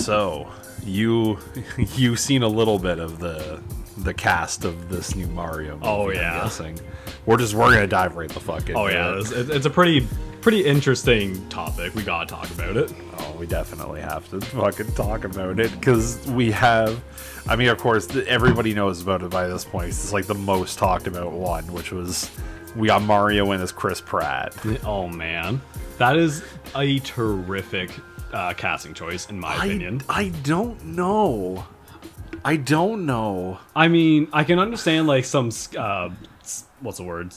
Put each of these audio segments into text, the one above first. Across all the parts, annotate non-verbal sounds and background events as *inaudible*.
So, you *laughs* you've seen a little bit of the the cast of this new Mario. Movie, Oh, I'm yeah. guessing. We're just we're gonna dive right the fuck in. Oh yeah, it's, it's a pretty pretty interesting topic. We gotta talk about it. Oh, we definitely have to fucking talk about it because we have. I mean, of course, everybody knows about it by this point. It's like the most talked about one, which was we got Mario in as Chris Pratt. Oh man, that is a terrific uh, casting choice in my I, opinion. I don't know. I don't know. I mean, I can understand like some uh, what's the word,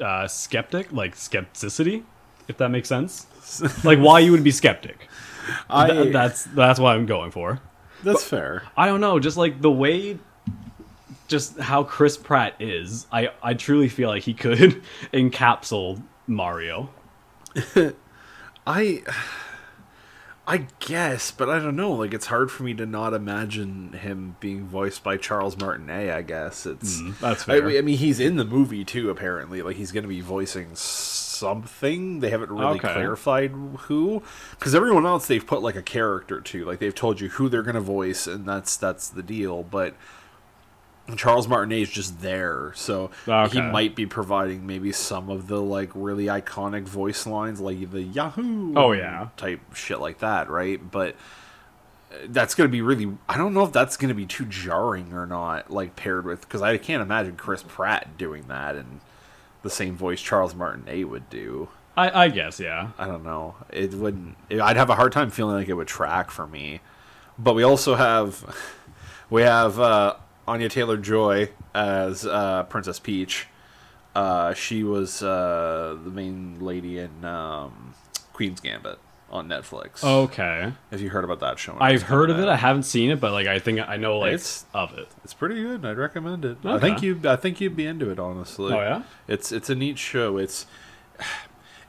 uh, skeptic, like skepticity, if that makes sense. *laughs* like why you would be skeptic. I, Th- that's that's what I'm going for. that's fair. I don't know, just like the way just how Chris Pratt is, I I truly feel like he could *laughs* encapsulate Mario. *laughs* I I guess, but I don't know. Like it's hard for me to not imagine him being voiced by Charles Martinet. I guess it's hmm, that's I, fair. I mean, he's in the movie too. Apparently, like he's going to be voicing something. They haven't really Okay. clarified who, because everyone else they've put like a character to. Like they've told you who they're going to voice, and that's that's the deal. But Charles Martinet is just there, so he might be providing maybe some of the like really iconic voice lines, like the Yahoo, Oh, yeah. type shit like that, right? But uh, that's gonna be really. I don't know if that's gonna be too jarring or not, like paired with because I can't imagine Chris Pratt doing that and the same voice Charles Martinet would do. I, I guess, yeah. I don't know. It wouldn't. It, I'd have a hard time feeling like it would track for me. But we also have *laughs* we have uh, Anya Taylor Joy as uh, Princess Peach. Uh, she was uh, the main lady in um, Queen's Gambit on Netflix. Okay. have you heard about that show? I've heard of it. I haven't seen it, but like I think I know like It's- of it. It's pretty good. I'd recommend it. I think you. I think you'd be into it. Honestly. Oh, yeah? It's it's a neat show. It's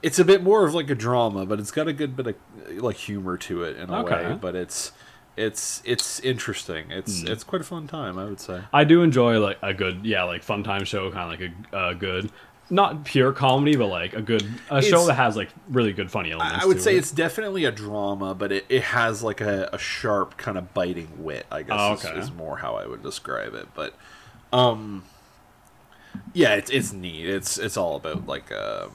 it's a bit more of like a drama, but it's got a good bit of like humor to it in a Okay. way. But it's it's it's interesting. It's Hmm. it's quite a fun time. I would say. I do enjoy like a good yeah like fun time show, kind of like a uh, good, not pure comedy, but like a good a show that has like really good funny elements. I would say it. it's definitely a drama, but it, it has like a, a sharp kind of biting wit. I guess Oh, is- okay. is, more how I would describe it. But um, yeah, it's it's neat. It's it's all about like um,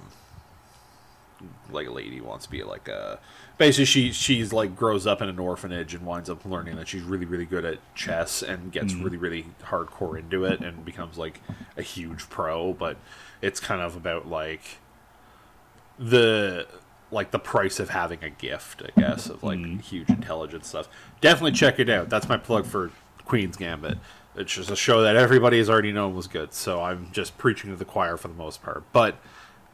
like a lady wants to be like a basically she she's like grows up in an orphanage and winds up learning that she's really really good at chess and gets Mm-hmm. really really hardcore into it and becomes like a huge pro. But it's kind of about like the like the price of having a gift, I guess, of like huge intelligence stuff. Definitely check it out. That's my plug for Queen's Gambit. It's just a show that everybody has already known was good, so I'm just preaching to the choir for the most part. But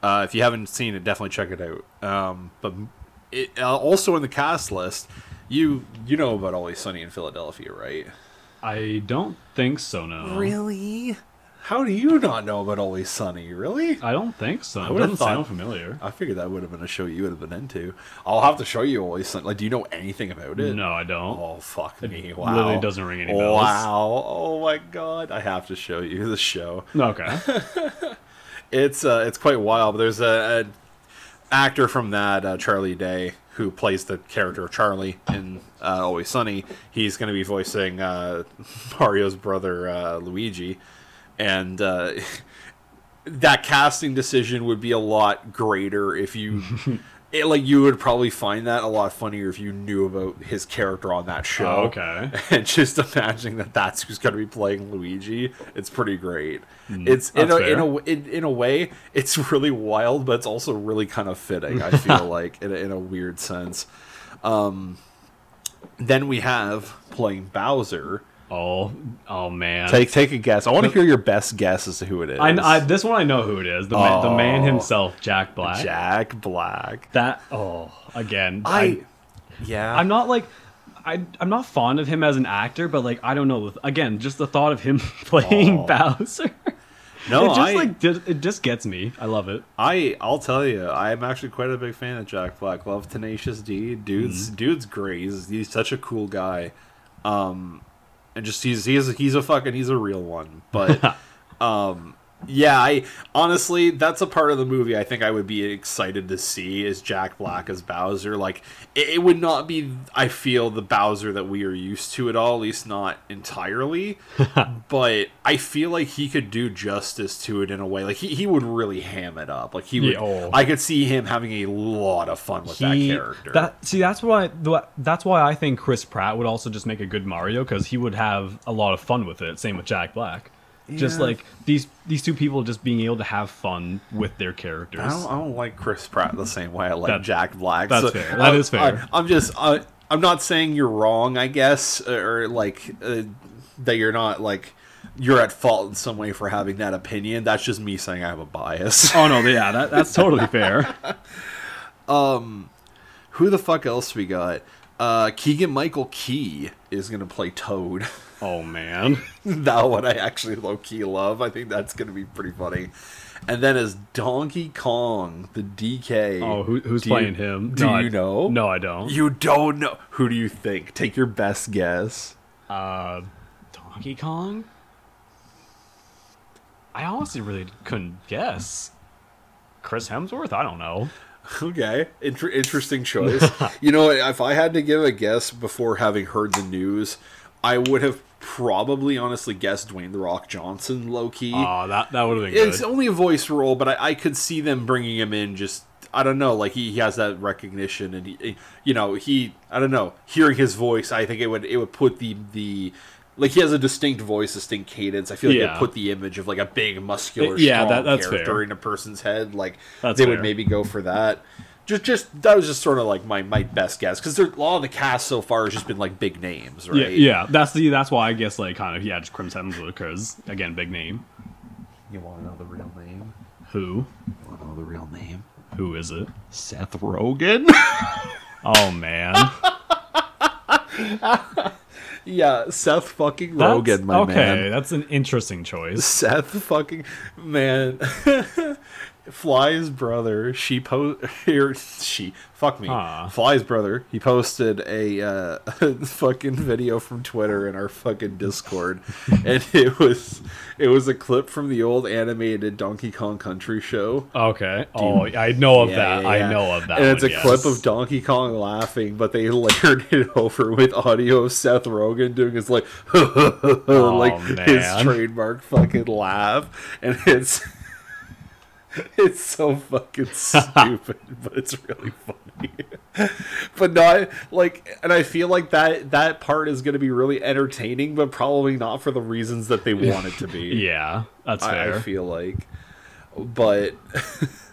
uh, if you haven't seen it, definitely check it out. Um, but it, uh, also in the cast list, you you know about Always Sunny in Philadelphia, right? I don't think so. No, Really? How do you not know about Always Sunny? Really? I don't think so. It would've doesn't thought- sound familiar. I figured that would have been a show you would have been into. I'll have to show you Always Sunny. Like, do you know anything about it? No, I don't. Oh fuck me! Wow. literally doesn't ring any bells. Wow! Oh my god! I have to show you the show. Okay. *laughs* It's uh, it's quite wild. But there's a, a actor from that, uh, Charlie Day, who plays the character of Charlie in uh, Always Sunny. He's going to be voicing uh, *laughs* Mario's brother uh, Luigi, and uh, *laughs* that casting decision would be a lot greater if you. *laughs* It, like you would probably find that a lot funnier if you knew about his character on that show. Oh, okay. *laughs* And just imagining that that's who's going to be playing Luigi, it's pretty great. it's in a, in a in, in a way, it's *laughs* really wild, but it's also really kind of fitting. I *laughs* feel like in a, in a weird sense. Um, then we have playing Bowser. Oh, oh man. Take take a guess. I want to hear your best guess as to who it is. I, I this one I know who it is. The man, the man Oh. himself, Jack Black. Jack Black. That oh again. I, yeah. I'm not like I I'm not fond of him as an actor, but like I don't know. Again, just the thought of him *laughs* playing Oh. Bowser. no. it just I, like it just gets me. I love it. I I'll tell you, I'm actually quite a big fan of Jack Black. Love Tenacious D. Dude's Mm-hmm. dude's great. He's, he's such a cool guy. Um and just he's he's he's a fucking he's a real one. But *laughs* um Yeah, I honestly, that's a part of the movie I think I would be excited to see is Jack Black as Bowser. Like, it, it would not be, I feel, the Bowser that we are used to at all, at least not entirely. *laughs* but I feel like he could do justice to it in a way. Like, he, he would really ham it up. Like, he would, Yeah, oh. I could see him having a lot of fun with that character. That see, that's why that's why I think Chris Pratt would also just make a good Mario because he would have a lot of fun with it. Same with Jack Black. Just like these these two people just being able to have fun with their characters. I don't, I don't like Chris Pratt the same way I like That- Jack Black. that's fair. That I, is fair. I, am just. I, I'm not saying you're wrong. I guess, or like uh, that you're not like you're at fault in some way for having that opinion. That's just me saying I have a bias. Oh no, yeah, that, that's totally fair. *laughs* Um, who the fuck else we got? Uh, Keegan Michael Key is gonna play Toad. *laughs* Oh man, that one I actually low key love. I think that's gonna be pretty funny. And then as Donkey Kong, the DK. oh who, who's Do you- playing him? Do No, I- you know? No, I don't. You don't know. Who do you think? Take your best guess. Uh, Donkey Kong. I honestly really couldn't guess. Chris Hemsworth? I don't know. *laughs* Okay, Inter- interesting choice. *laughs* you know, if I had to give a guess before having heard the news, I would have probably honestly guessed Dwayne the Rock Johnson, low key. Oh, that that would have been good. it's only a voice role, but I, I could see them bringing him in. Just I don't know, like he, he has that recognition, and he, you know, he I don't know, hearing his voice, I think it would it would put the the like he has a distinct voice, distinct cadence. I feel like Yeah. it put the image of like a big muscular, Yeah, strong that- that's character fair. in a person's head. Like That's they fair. would maybe go for that. Just, just that was just sort of like my my best guess because a lot of the cast so far has just been like big names, right? Yeah, yeah. That's the that's why I guess like kind of yeah, just Chris Hemsworth because again, big name. You want to know the real name? Who? You want to know the real name? Who is it? Seth Rogen. *laughs* Oh man, *laughs* yeah, Seth fucking That's- Rogen, my okay, man. Okay, that's an interesting choice. Seth fucking man. *laughs* Fly's brother, she post *laughs* here she fuck me. Huh. Fly's brother, he posted a uh, *laughs* fucking video from Twitter in our fucking Discord, *laughs* and it was it was a clip from the old animated Donkey Kong Country show. Okay. Oh, I know of Yeah, that. yeah, I know of that. And it's a yes. clip of Donkey Kong laughing, but they layered it over with audio of Seth Rogen doing his like, like his trademark fucking laugh, and it's *laughs* it's so fucking *laughs* stupid, but it's really funny. *laughs* but not like, and I feel like that that part is going to be really entertaining, but probably not for the reasons that they want it to be. Yeah, that's I, fair. I feel like, but.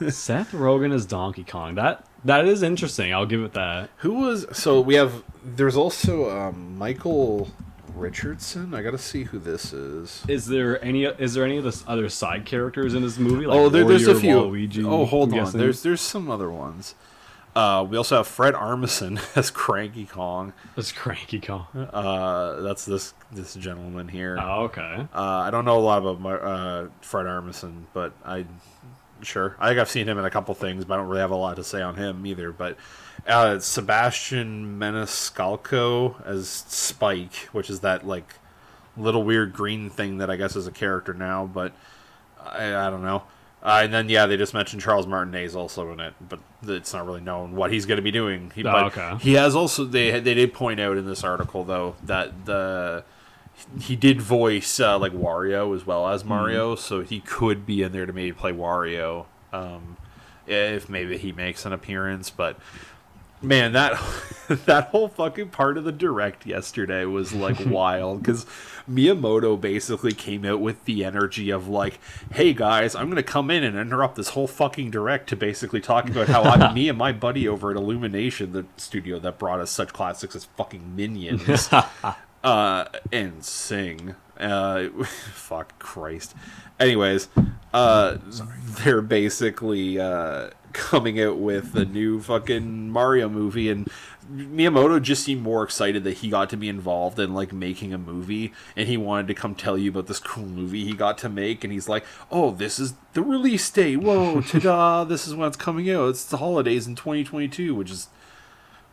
Seth Rogen is Donkey Kong. That that is interesting. I'll give it that. Who was so we have there's also um, Michael Richardson. I gotta see who this is. Is there any? Is there any of the other side characters in this movie? Like oh, there, there's a few. Waluigi, oh, hold I'm on. guessing? There's there's some other ones. Uh, we also have Fred Armisen *laughs* as Cranky Kong. That's Cranky Kong. Uh, that's this this gentleman here. Oh, okay. Uh, I don't know a lot about my, uh, Fred Armisen, but I sure I think I've seen him in a couple things, but I don't really have a lot to say on him either. But uh, Sebastian Maniscalco as Spike, which is that like little weird green thing that I guess is a character now, but I, I don't know. Uh, and then yeah, they just mentioned Charles Martinet is also in it, but it's not really known what he's going to be doing. He, Oh, but okay. he has also they they did point out in this article though that the he did voice uh, like Wario as well as Mario, so he could be in there to maybe play Wario um, if maybe he makes an appearance. But man, that *laughs* that whole fucking part of the direct yesterday was like *laughs* wild because Miyamoto basically came out with the energy of like, "Hey guys, I'm gonna come in and interrupt this whole fucking direct to basically talk about how I'm me and my buddy over at Illumination, the studio that brought us such classics as fucking Minions." *laughs* uh, and sing. Uh, fuck Christ. Anyways, uh, they're basically uh, coming out with a new fucking Mario movie, and Miyamoto just seemed more excited that he got to be involved in like making a movie, and he wanted to come tell you about this cool movie he got to make, and he's like, "Oh, this is the release date! Whoa, *laughs* ta-da! This is when it's coming out. It's the holidays in 2022, which is."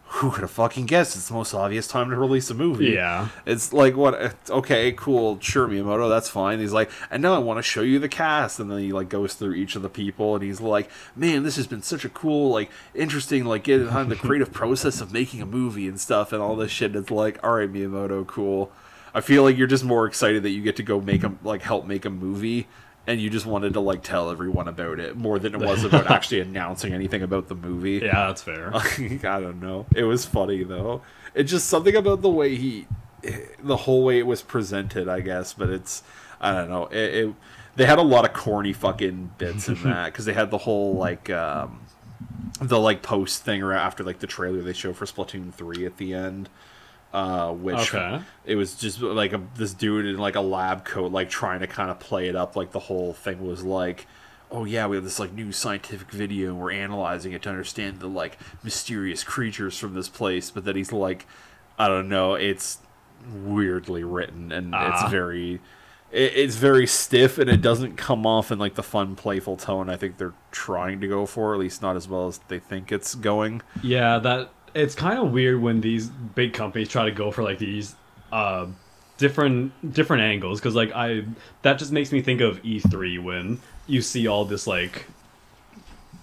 Who could have fucking guessed it's the most obvious time to release a movie? Yeah. It's like what? Okay, cool, sure, Miyamoto, that's fine. He's like, and now I want to show you the cast, and then he like goes through each of the people, and he's like, man, this has been such a cool, like, interesting, like, getting behind the *laughs* creative process of making a movie and stuff, and all this shit. It's like, all right, Miyamoto, cool. I feel like you're just more excited that you get to go make a like help make a movie. And you just wanted to like tell everyone about it more than it was *laughs* about actually announcing anything about the movie. Yeah, that's fair. *laughs* I don't know. It was funny though. It's just something about the way he, the whole way it was presented, I guess. But it's, I don't know. It, it they had a lot of corny fucking bits in *laughs* that because they had the whole like, um, the like post thing right after like the trailer they show for Splatoon three at the end. Uh, which Okay. it was just like a, this dude in like a lab coat, like trying to kind of play it up, like the whole thing was like, oh yeah, we have this like new scientific video and we're analyzing it to understand the like mysterious creatures from this place. But then he's like, I don't know, it's weirdly written and Ah. it's very, it, it's very stiff and it doesn't come off in like the fun, playful tone. I think they're trying to go for, at least not as well as they think it's going. Yeah, that it's kind of weird when these big companies try to go for like these uh different different angles because like I that just makes me think of E3 when you see all this like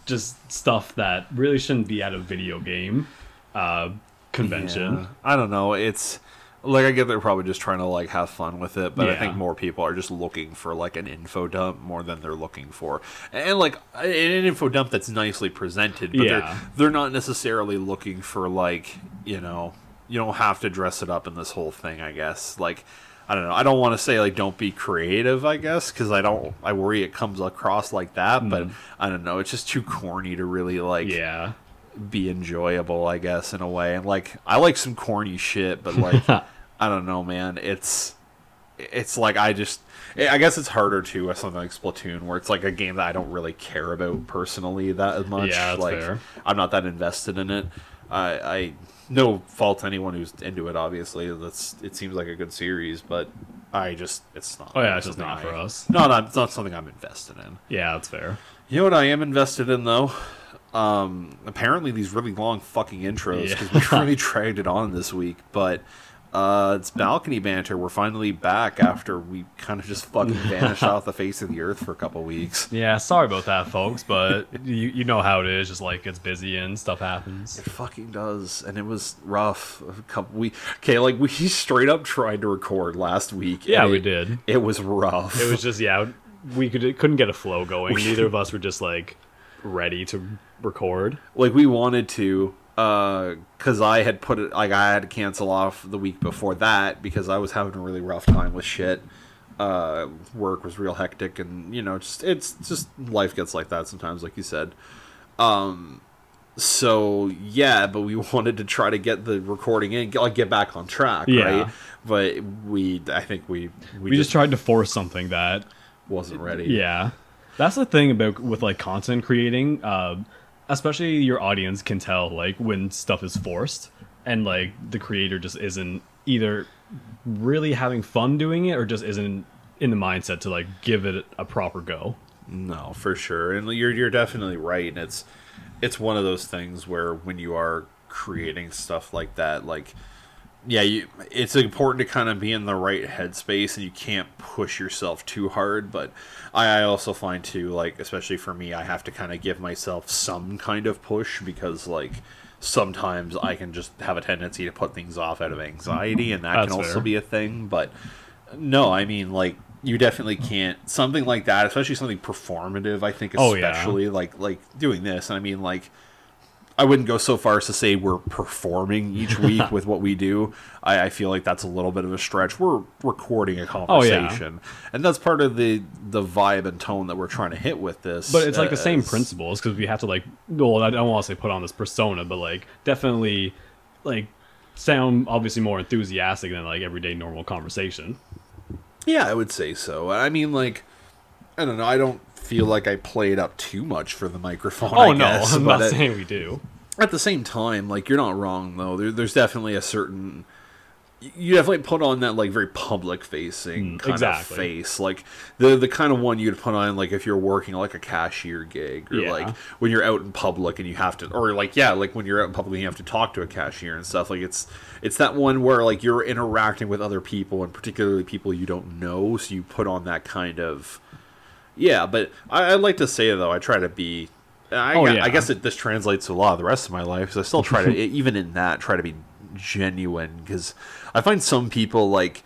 just stuff that really shouldn't be at a video game uh convention. Yeah. I don't know. It's like I get they're probably just trying to like have fun with it, but I think more people are just looking for like an info dump more than they're looking for, and like an info dump that's nicely presented. But Yeah. they're they're not necessarily looking for like you know you don't have to dress it up in this whole thing. I guess like. I don't know. I don't want to say like don't be creative. I guess because I don't. I worry it comes across like that. But mm-hmm. I don't know. It's just too corny to really like Yeah. Be enjoyable, I guess, in a way. And like, I like some corny shit, but like, *laughs* I don't know, man. It's it's like I just, eh, I guess it's harder to with something like Splatoon, where it's like a game that I don't really care about personally that much. Yeah, that's like, fair. I'm not that invested in it. I, I no fault to anyone who's into it. Obviously, that's it seems like a good series, but I just it's not. Oh, yeah, it's just not for us. No, not, it's not something I'm invested in. Yeah, that's fair. You know what I am invested in though? Um, apparently these really long fucking intros Yeah. because we *laughs* really dragged it on this week, but uh, it's balcony banter. We're finally back after we kind of just fucking vanished *laughs* off the face of the earth for a couple weeks. Yeah, sorry about that, folks, but you you know how it is. Just like it's busy and stuff happens. It fucking does, and it was rough. A couple we okay, like we *laughs* straight up tried to record last week. Yeah, we it- did. It was rough. It was just yeah, we could couldn't get a flow going. Neither of us were just like ready to record. like we wanted to because I had put it like I had to cancel off the week before that because I was having a really rough time with shit. Uh, work was real hectic, and you know, just it's just life gets like that sometimes, like you said. Um, so yeah, but we *laughs* wanted to try to get the recording in, get, like get back on track, Yeah. right? But we, I think we we, We just tried to force something that wasn't ready. yeah. That's the thing about with like content creating, uh, especially your audience can tell like when stuff is forced and like the creator just isn't either really having fun doing it or just isn't in the mindset to like give it a proper go. No, for sure, and you're you're definitely right. And it's it's one of those things where when you are creating stuff like that, like yeah, you, it's important to kind of be in the right headspace, and you can't push yourself too hard. But I, I also find too, like especially for me, I have to kind of give myself some kind of push because like sometimes I can just have a tendency to put things off out of anxiety, and that That's can also fair. be a thing. But no, I mean like you definitely can't something like that, especially something performative. I think Oh, yeah. especially like like doing this. And I mean like I wouldn't go so far as to say we're performing each *laughs* week with what we do. I, I feel like that's a little bit of a stretch. We're recording a Oh, yeah. conversation, and that's part of the the vibe and tone that we're trying to hit with this. But it's like the same principles because we have to like. Well, I don't want to say put on this persona, but like definitely like sound obviously more enthusiastic than like everyday normal conversation. Yeah, I would say so. I mean, like, I don't know. I don't feel like I played up too much for the microphone. Oh I no, guess, *laughs* I'm but not at- saying we do. at the same time, like you're not wrong though. There, there's definitely a certain you definitely put on that like very public facing Mm, kind exactly. of face like the the kind of one you'd put on like if you're working like a cashier gig or Yeah. like when you're out in public and you have to or like yeah like when you're out in public and you have to talk to a cashier and stuff like it's it's that one where like you're interacting with other people and particularly people you don't know so you put on that kind of yeah but i, I like to say though i try to be I, Oh, I guess it, this translates to a lot of the rest of my life. So I still try to, *laughs* even in that, try to be genuine because I find some people like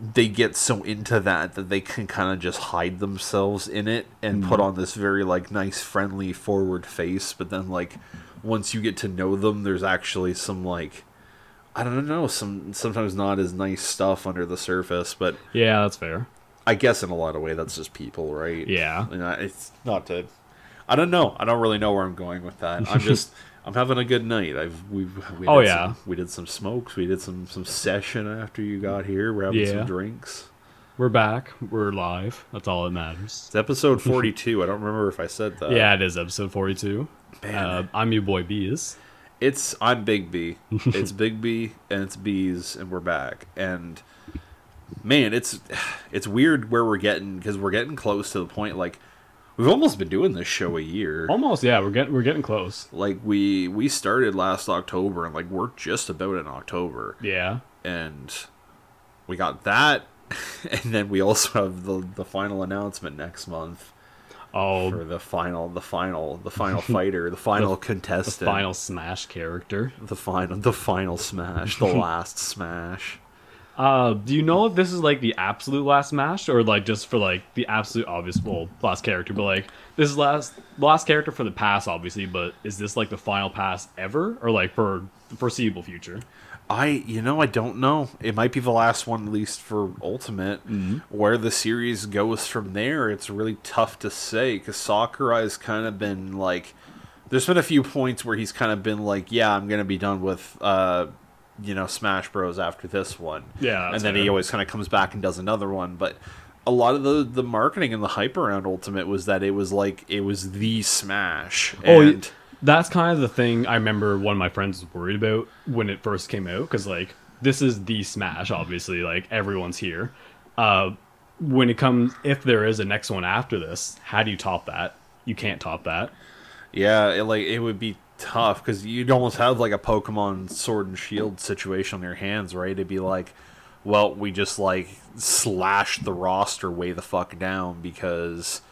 they get so into that that they can kind of just hide themselves in it and put mm. on this very like nice, friendly, forward face. But then like once you get to know them, there's actually some like I don't know, some sometimes not as nice stuff under the surface. But Yeah, that's fair. I guess in a lot of way that's just people, right? Yeah. And I, it's not to. I don't know. I don't really know where I'm going with that. I'm just. *laughs* I'm having a good night. I've we. we Oh, yeah. Some, we did some smokes. We did some some session after you got here. We're having Yeah. some drinks. We're back. We're live. That's all that matters. It's episode 42. I don't remember if I said that. yeah, it is episode 42. Man. Uh, I'm your boy Bees. It's I'm Big B. *laughs* It's Big B and it's Bees and we're back. And man, it's it's weird where we're getting because we're getting close to the point like we've almost been doing this show a year. Almost, yeah. We're getting we're getting close. like we we started last October and like we're just about in October Yeah. and we got that *laughs* and then we also have the the final announcement next month Oh, for the final the final the final *laughs* fighter the final the contestant the final Smash character. the final the final smash the *laughs* last smash Uh, do you know if this is like the absolute last match or like just for like the absolute obvious well last character, but like this is last last character for the pass obviously, but is this like the final pass ever or like for the foreseeable future? I you know I don't know. It might be the last one at least for Ultimate. Where the series goes from there, it's really tough to say because Sakurai's kind of been like. There's been a few points where he's kind of been like, "Yeah, I'm gonna be done with, uh, you know, Smash Bros. after this one." Yeah, and then he always kind of comes back and does another one. But a lot of the the marketing and the hype around Ultimate was that it was like it was the Smash. Oh, and that's kind of the thing I remember one of my friends was worried about when it first came out because like this is the Smash, obviously, like everyone's here. Uh, when it comes, if there is a next one after this, how do you top that? You can't top that. Yeah, it, like it would be tough because you'd almost have like a Pokemon Sword and Shield situation on your hands, right? It'd be like, well, we just like slash the roster way the fuck down because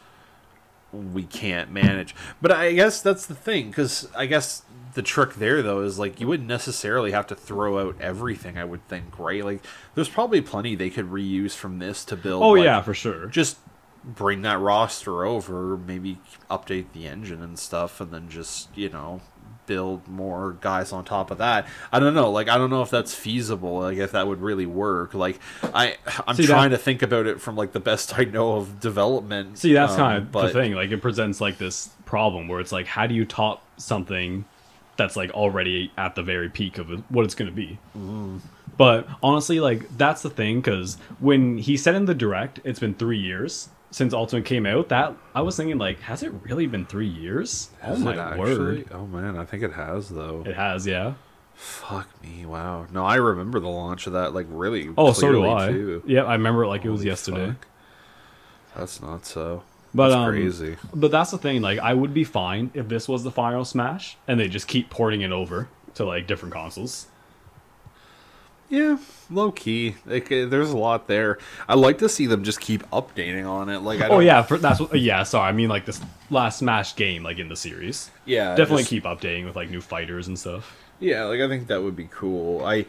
we can't manage. But I guess that's the thing because I guess the trick there though is like you wouldn't necessarily have to throw out everything. I would think, right? Like there's probably plenty they could reuse from this to build. Oh like, yeah, for sure. just bring that roster over, maybe update the engine and stuff, and then just you know build more guys on top of that. I don't know, like I don't know if that's feasible, like if that would really work. Like I, I'm See, that- trying to think about it from like the best I know of development. See, that's um, kind of but the thing. Like, it presents like this problem where it's like, how do you top something that's like already at the very peak of what it's going to be? But honestly, like that's the thing because when he said in the direct, it's been three years since Ultimate came out. That I was thinking, like, has it really been three years? Has oh my actually? word, Oh man, I think it has though. it has. Yeah. Fuck me, wow. No, I remember the launch of that like really. Oh, so do I. Too. Yeah, I remember it like it was yesterday. fuck. That's not so. But That's um, crazy. But that's the thing. Like, I would be fine if this was the final Smash and they just keep porting it over to like different consoles. Yeah, low key. Like, uh, there's a lot there. I like to see them just keep updating on it. Like, I Oh yeah, for, that's what. Yeah, sorry. I mean like this last Smash game, like in the series. yeah, Definitely just- keep updating with like new fighters and stuff. Yeah, like I think that would be cool. I,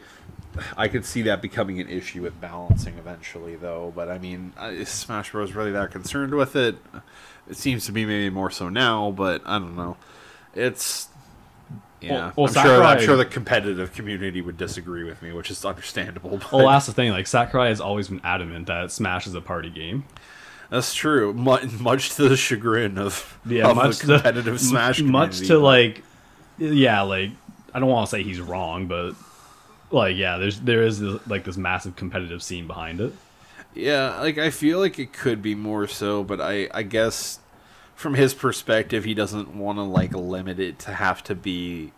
I could see that becoming an issue with balancing eventually, though. But I mean, is Smash Bros. really that concerned with it? It seems to be maybe more so now, but I don't know. It's. Yeah, Well- well, I'm, sure, I'm sure the competitive community would disagree with me, which is understandable. But Well, that's the thing. Like Sakurai has always been adamant that Smash is a party game. That's true. Much, much to the chagrin of, Yeah, of much the to competitive Smash. m- much community, to like, yeah, like I don't want to say he's wrong, but like yeah, there's there is this, like this massive competitive scene behind it. Yeah, like I feel like it could be more so, but I I guess from his perspective, he doesn't want to like limit it to have to be.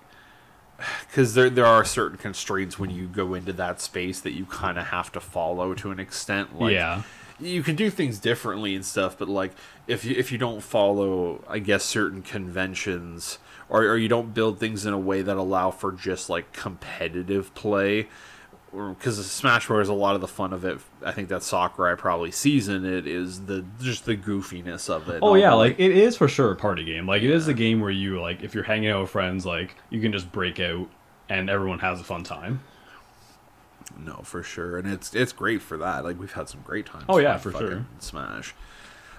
because there there are certain constraints when you go into that space that you kind of have to follow to an extent. Like, Yeah. you can do things differently and stuff, but like if you if you don't follow, I guess certain conventions or or you don't build things in a way that allow for just like competitive play. Because Smash Bros. a lot of the fun of it, I think that Sakurai probably sees in it is the just the goofiness of it. Oh yeah, like it is for sure a party game. Like it is a game where you like if you're hanging out with friends, like you can just break out and everyone has a fun time. No, for sure, and it's it's great for that. Like we've had some great times. Oh, yeah, for sure. Smash.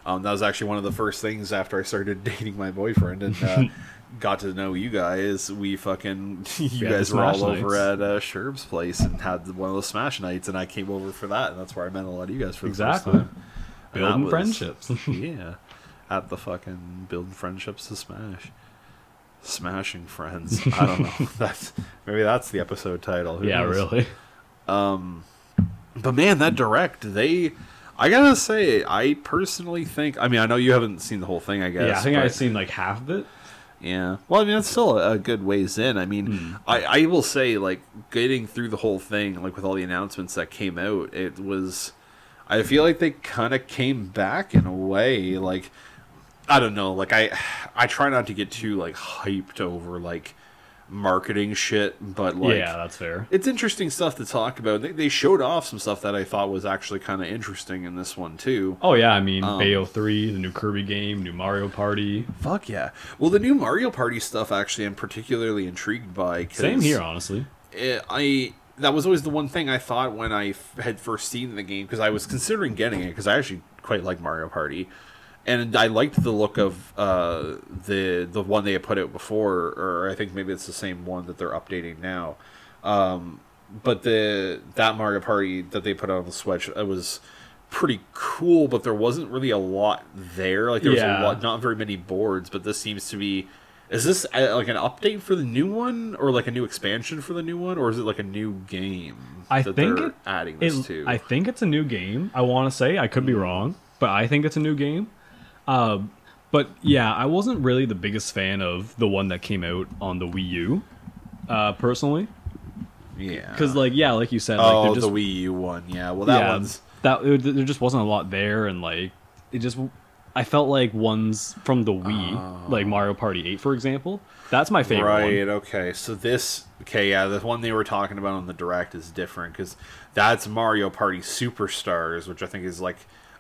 Um, that was actually one of the first things after I started *laughs* dating my boyfriend and uh, *laughs* got to know you guys. We fucking *laughs* you the guys were all Smash over nights. at uh, Sherb's place and had one of those Smash nights, and I came over for that, and that's where I met a lot of you guys for the Exactly. first time. Building was- friendships. *laughs* *laughs* yeah, at the fucking building friendships to Smash. Smashing friends. I don't know. That's maybe that's the episode title. Who yeah, knows? really. But man, that direct, they I gotta say, I personally think I mean I know you haven't seen the whole thing, I guess. yeah, I think I've seen like half of it. Yeah. Well, I mean, it's still a good ways in. I mean, Hmm. I, I will say, like, getting through the whole thing, like, with all the announcements that came out, it was. I feel like they kind of came back in a way. Like, I don't know. Like, I I try not to get too, like, hyped over, like, marketing shit, but, like. yeah, that's fair. It's interesting stuff to talk about. They, they showed off some stuff that I thought was actually kind of interesting in this one, too. Oh yeah, I mean Um, Bayo three, the new Kirby game, new Mario Party. Fuck yeah. Well, the new Mario Party stuff, actually, I'm particularly intrigued by. Same here, honestly. it, I that was always the one thing I thought when I f- had first seen the game because I was considering getting it because I actually quite like Mario Party, and I liked the look of uh, the the one they had put out before, or I think maybe it's the same one that they're updating now. Um, but the that Mario Party that they put out on the Switch, it was pretty cool, but there wasn't really a lot there. Like there was Yeah. a lot, not very many boards. But this seems to be. Is this uh, like an update for the new one, or like a new expansion for the new one, or is it like a new game I that think they're it- adding this It, to? I think it's a new game. I want to say I could be wrong, but I think it's a new game. Um, but yeah, I wasn't really the biggest fan of the one that came out on the Wii U, uh, personally, yeah, because like yeah, like you said, like oh, just the Wii U one, yeah. Well, that yeah, one's that it- there just wasn't a lot there, and like it just I felt like ones from the Wii, like Mario Party Eight, for example. That's my favorite right. one. Okay, so this okay, yeah, the one they were talking about on the direct is different because that's Mario Party Superstars, which I think is like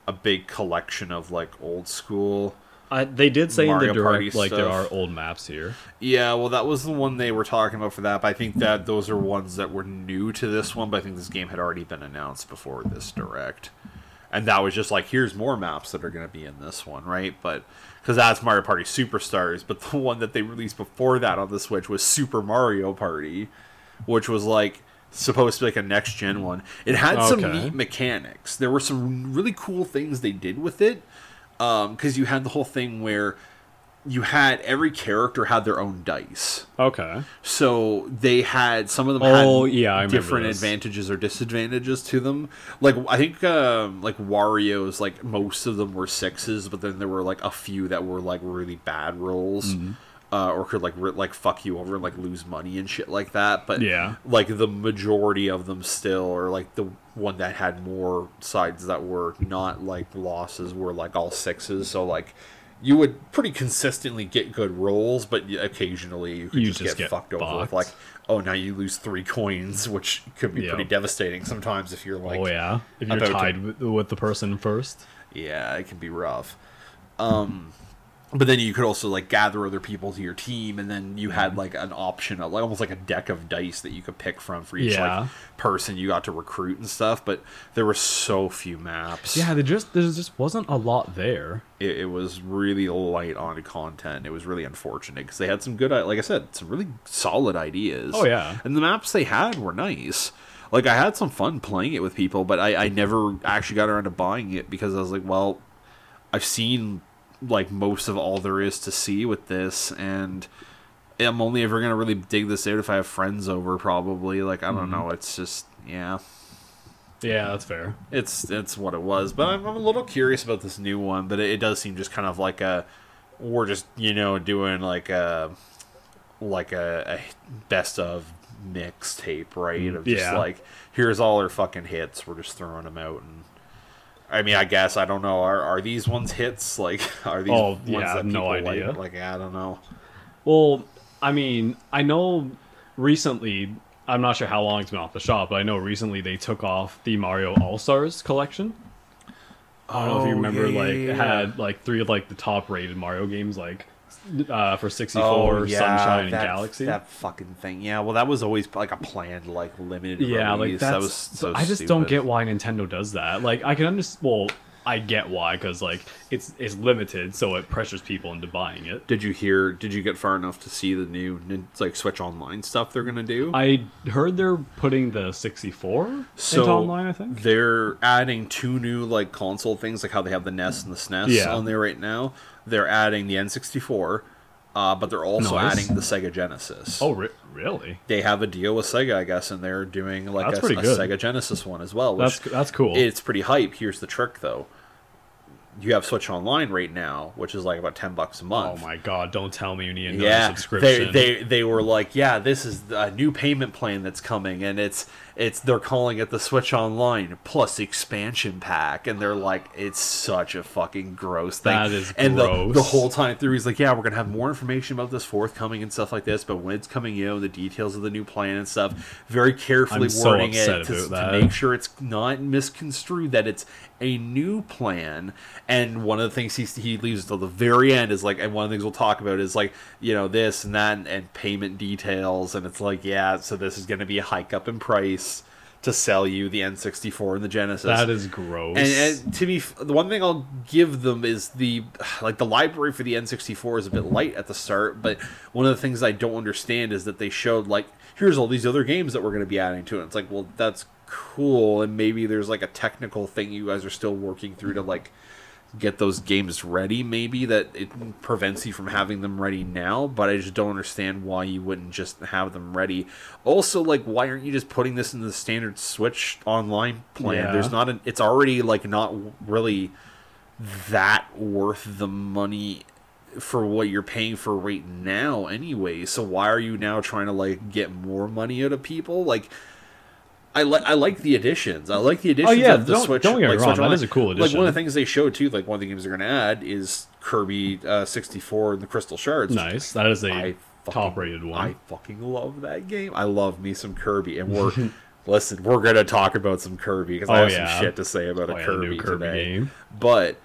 a big collection of like old school. I, they did say in Mario the Party direct like there are old maps here. Yeah, well, that was the one they were talking about for that. But I think that those are ones that were new to this one. But I think this game had already been announced before this direct, and that was just like, here's more maps that are going to be in this one, right? But because that's Mario Party Superstars, but the *laughs* one that they released before that on the Switch was Super Mario Party, which was like supposed to be like a next gen one. It had some neat mechanics. There were some really cool things they did with it. Because you had the whole thing where you had every character had their own dice. Okay. So they had some of them Oh, had yeah, I different advantages or disadvantages to them. Like I think um, like Wario's like most of them were sixes, but then there were like a few that were like really bad rolls. Mm-hmm. Uh, or could like like fuck you over and like lose money and shit like that. But Yeah. like the majority of them still, or like the one that had more sides that were not like losses were like all sixes. So like you would pretty consistently get good rolls, but occasionally you could You just, just get, get fucked over with like, oh, now you lose three coins, *laughs* which could be Yeah. pretty devastating sometimes if you're like, oh yeah, if you're to- tied with, with the person first. yeah, it can be rough. Um, but then you could also like gather other people to your team, and then you Mm-hmm. had like an option of like almost like a deck of dice that you could pick from for each Yeah. like person you got to recruit and stuff. But there were so few maps. Yeah, there just there just wasn't a lot there. it, it was really light on content. It was really unfortunate because they had some good, like I said, some really solid ideas. Oh, yeah. and the maps they had were nice. Like I had some fun playing it with people, but I, I never actually got around to buying it because I was like, well, I've seen like most of all there is to see with this, and I'm only ever gonna really dig this out if I have friends over. Probably, like I Mm-hmm. don't know. It's just yeah. Yeah, that's fair. It's it's what it was, but I'm, I'm a little curious about this new one. But it, it does seem just kind of like a we're just you know doing like a like a, a best of mixtape, right? Of just Yeah. like here's all our fucking hits. We're just throwing them out and. I mean, I guess I don't know. Are are these ones hits? Like, *laughs* are these Oh, ones yeah, that no idea. like? Like, I don't know. Well, I mean, I know recently. I'm not sure how long it's been off the shop, but I know recently they took off the Mario All Stars collection. I don't know if you Oh, remember, yeah, like yeah, it had like three of like the top rated Mario games, like uh, for 64, Oh, yeah, Sunshine, and that- Galaxy. That fucking thing. Yeah, well, that was always like a planned, like limited. yeah, like release. that's. that was so. I just don't get why Nintendo does that. Like, I can understand. Well, I get why because like it's it's limited, so it pressures people into buying it. Did you hear? Did you get far enough to see the new like Switch Online stuff they're gonna do? I heard they're putting the 64 so into online. I think. they're adding two new like console things, like how they have the NES and the SNES Yeah. on there right now. They're adding the N64, uh, but they're also Nice. adding the Sega Genesis. Oh, re- really? they have a deal with Sega, I guess, and they're doing like That's a, a. Sega Genesis one as well. Which That's that's cool. it's pretty hype. Here's the trick, though. You have Switch Online right now, which is like about ten bucks a month. oh my god! Don't tell me you need another yeah, subscription. they they they were like, yeah, this is a new payment plan that's coming, and it's it's they're calling it the Switch Online plus expansion pack, and they're like, it's such a fucking gross thing. That is and the gross. the whole time through, he's like, yeah, we're gonna have more information about this forthcoming and stuff like this, but when it's coming, you know, the details of the new plan and stuff, very carefully I'm so wording upset it to, to make sure it's not misconstrued that it's a new plan. And one of the things he he leaves till the very end is like, and one of the things we'll talk about is like, you know, this and that and, and payment details. And it's like, yeah, so this is going to be a hike up in price to sell you the N64 and the Genesis. that is gross. And, and to be, f- the one thing I'll give them is the like the library for the N64 is a bit light at the start, but one of the things I don't understand is that they showed like here's all these other games that we're going to be adding to it. It's like, well, that's cool, and maybe there's like a technical thing you guys are still working through to like get those games ready maybe that it prevents you from having them ready now but i just don't understand why you wouldn't just have them ready. Also like why aren't you just putting this in the standard switch online plan? Yeah. there's not an it's already like not really that worth the money for what you're paying for right now anyway. So why are you now trying to like get more money out of people? Like I like I like the additions. I like the additions Oh, yeah, of the don't- Switch. don't get me like, wrong, Switch that is a cool addition. Like one of the things they showed too, like one of the games they're going to add is Kirby uh, 64 and the Crystal Shards. nice. That is a I fucking- top rated one. I fucking love that game. I love me some Kirby, and we're *laughs* listen. We're gonna talk about some Kirby because I Oh, have yeah. some shit to say about Oh, a yeah, the Kirby, Kirby today. game. But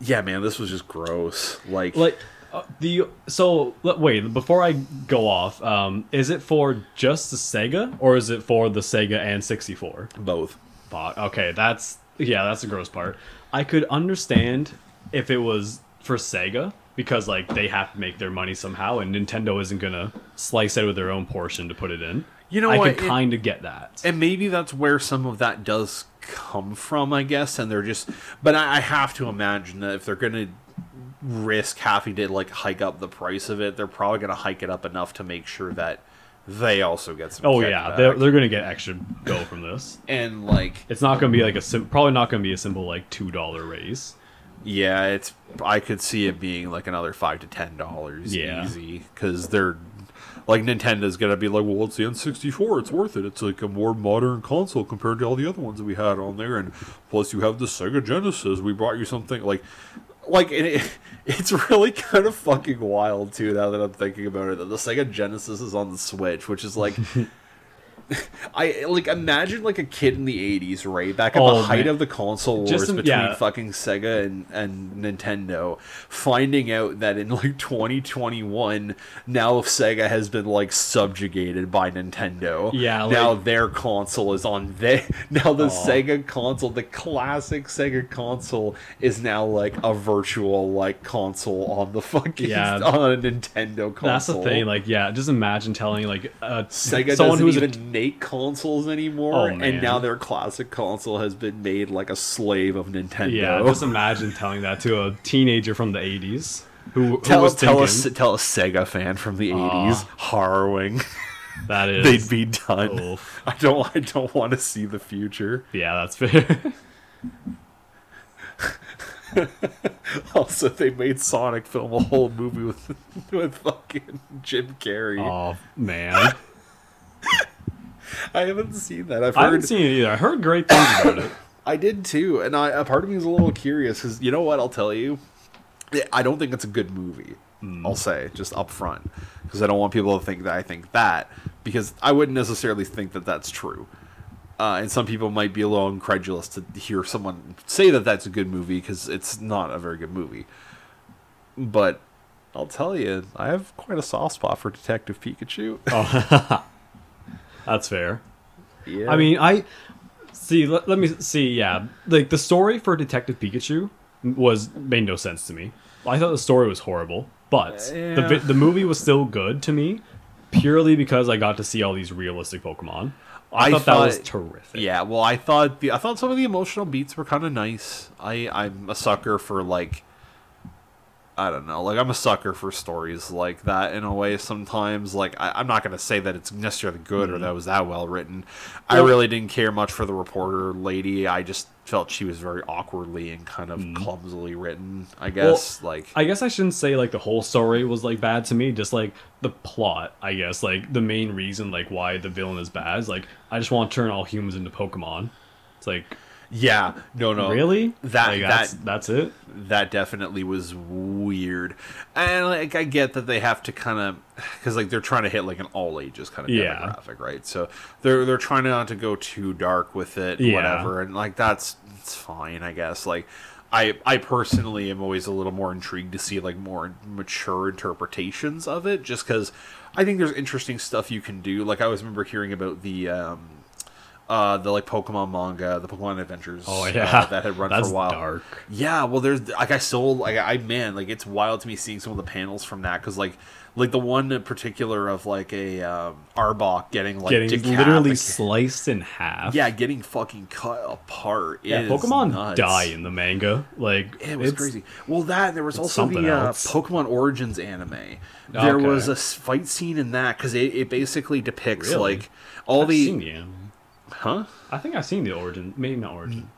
yeah, man, this was just gross. Like, like uh, the so wait before I go off, um, is it for just the Sega or is it for the Sega and 64? both. Fuck. Okay, that's yeah, that's the gross part. I could understand if it was for Sega because like they have to make their money somehow, and Nintendo isn't gonna slice out of their own portion to put it in. You know I what? could kind of get that. and maybe that's where some of that does come from i guess and they're just but i, I have to imagine that if they're gonna risk having to like hike up the price of it they're probably gonna hike it up enough to make sure that they also get some oh yeah, kickback. they're, they're gonna get extra go from this. and like It's not gonna be like a sim- probably not gonna be a simple like two dollar raise. yeah it's i could see it being like another five to ten dollars Yeah. easy because they're like nintendo's gonna be like well it's the n64 it's worth it it's like a more modern console compared to all the other ones that we had on there and plus you have the sega genesis we brought you something like like it, *laughs* it's really kind of fucking wild too now that i'm thinking about it that the sega genesis is on the switch which is like *laughs* *laughs* I like imagine like a kid in the '80s, right back at Oh, the height man. of the console wars Just between yeah. fucking Sega and, and Nintendo, finding out that in like 2021, now Sega has been like subjugated by Nintendo. Yeah, now their console is on their *laughs* now the Sega console, the classic Sega console, is now like a virtual like console on the fucking Yeah. *laughs* on a Nintendo console. That's the thing. Like yeah, just imagine telling like a, Sega someone who's even a, make consoles anymore, Oh, and now their classic console has been made like a slave of Nintendo. yeah. *laughs* Just imagine telling that to a teenager from the '80s who, who tell was tell thinking a tell a Sega fan from the Aw. '80s harrowing. *laughs* that is They'd be done. Oof. *laughs* I don't. I don't want to see the future. Yeah, that's fair. Also, they made Sonic film a whole movie with with fucking Jim Carrey. Oh man, *laughs* I haven't seen that. I've I haven't heard. seen it either. I heard great things about it. *coughs* I did too, and I a part of me is a little curious because you know what? I'll tell you, I don't think it's a good movie. I'll say just up front because I don't want people to think that I think that because I wouldn't necessarily think that that's true. Uh, and some people might be a little incredulous to hear someone say that that's a good movie because it's not a very good movie. But I'll tell you, I have quite a soft spot for Detective Pikachu. *laughs* That's fair. yeah. I mean, I see. Let, let me see. Yeah, like the story for Detective Pikachu was made no sense to me. I thought the story was horrible, but the Yeah. vi- the movie was still good to me, purely because I got to see all these realistic Pokemon. I, I thought, that was terrific. Yeah, well, I thought the I thought some of the emotional beats were kind of nice. I I'm a sucker for like I don't know, like I'm a sucker for stories like that in a way. Sometimes, like I, I'm not gonna say that it's necessarily good or mm-hmm. that it was that well written. I really didn't care much for the reporter lady. I just felt she was very awkwardly and kind of mm-hmm. clumsily written. I guess like I guess I shouldn't say like the whole story was like bad to me. Just like the plot, I guess, like the main reason like why the villain is bad is like I just want to turn all humans into Pokemon. It's like yeah, no, no, really? That Like, that that's, that's it. that definitely was weird. And like i get that they have to kind of because like they're trying to hit like an all ages kind of Yeah. demographic right? So they're they're trying not to go too dark with it Yeah. whatever. And like that's it's fine i guess. Like I, I personally am always a little more intrigued to see like more mature interpretations of it just because i think there's interesting stuff you can do. Like i always remember hearing about the um uh the like pokemon manga the pokemon adventures Oh uh, yeah, that had run that's for a while dark. yeah, well, there's like I sold like I man like it's wild to me seeing some of the panels from that because like like the one in particular of like a um, Arbok getting like Getting decap- literally sliced in half. yeah getting fucking cut apart. yeah. Pokemon nuts. die in the manga. Like It was crazy. Well, that there was also the uh. Pokemon Origins anime. There Okay. was a fight scene in that because it, it basically depicts Really? like all I've the seen the anime. Huh I think I've seen the origin. Maybe not origin.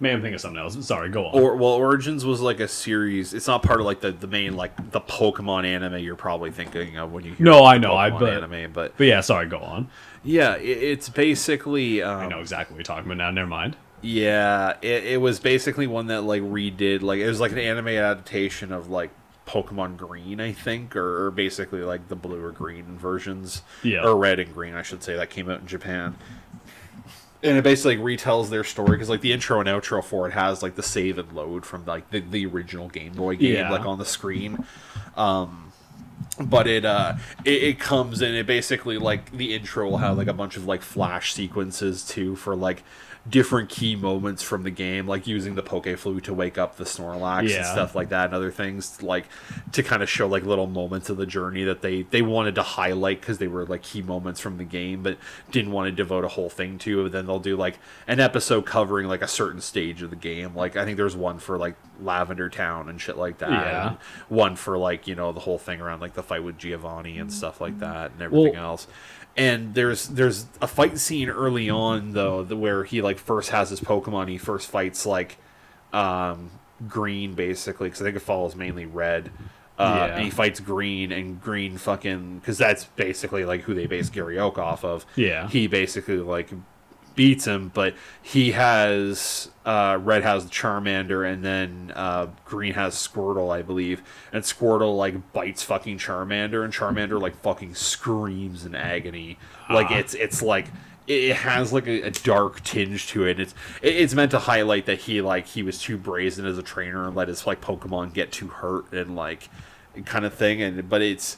Maybe I'm thinking of something else. Sorry, go on. Or well, Origins was like a series. It's not part of like the, the main like the Pokemon anime you're probably thinking of when you hear No, I know, I- Pokemon but- anime, but but yeah, sorry, go on. yeah, it, it's basically I um, know exactly what you're talking about now. Never mind. yeah, it, it was basically one that like redid like it was like an anime adaptation of like Pokemon Green, I think, or, or basically like the blue or green versions, Yeah. or red and green, I should say, that came out in Japan. And it basically like, retells their story because like the intro and outro for it has like the save and load from like the, the original Game Boy game Yeah. like on the screen. Um, but it uh it, it comes and it basically like the intro will have like a bunch of like flash sequences too for like different key moments from the game like using the poke flute to wake up the snorlax and stuff like that and other things like to kind of show like little moments of the journey that they they wanted to highlight because they were like key moments from the game but didn't want to devote a whole thing to then they'll do like an episode covering like a certain stage of the game like i think there's one for like lavender town and shit like that Yeah. one for like you know the whole thing around like the fight with Giovanni and stuff like mm. that and everything Well- else. And there's there's a fight scene early on though the, where he like first has his Pokemon. He first fights like um, green basically because I think it follows mainly red. Uh, Yeah. And he fights green and green fucking because that's basically like who they base Gary Oak off of. Yeah. He basically like beats him, but he has uh, red has Charmander, and then uh, green has Squirtle, I believe. And Squirtle like bites fucking Charmander, and Charmander like fucking screams in agony. Like Ah. it's it's like it it has like a, a dark tinge to it. It's it- it's meant to highlight that he like he was too brazen as a trainer and let his like Pokemon get too hurt and like kind of thing. And but it's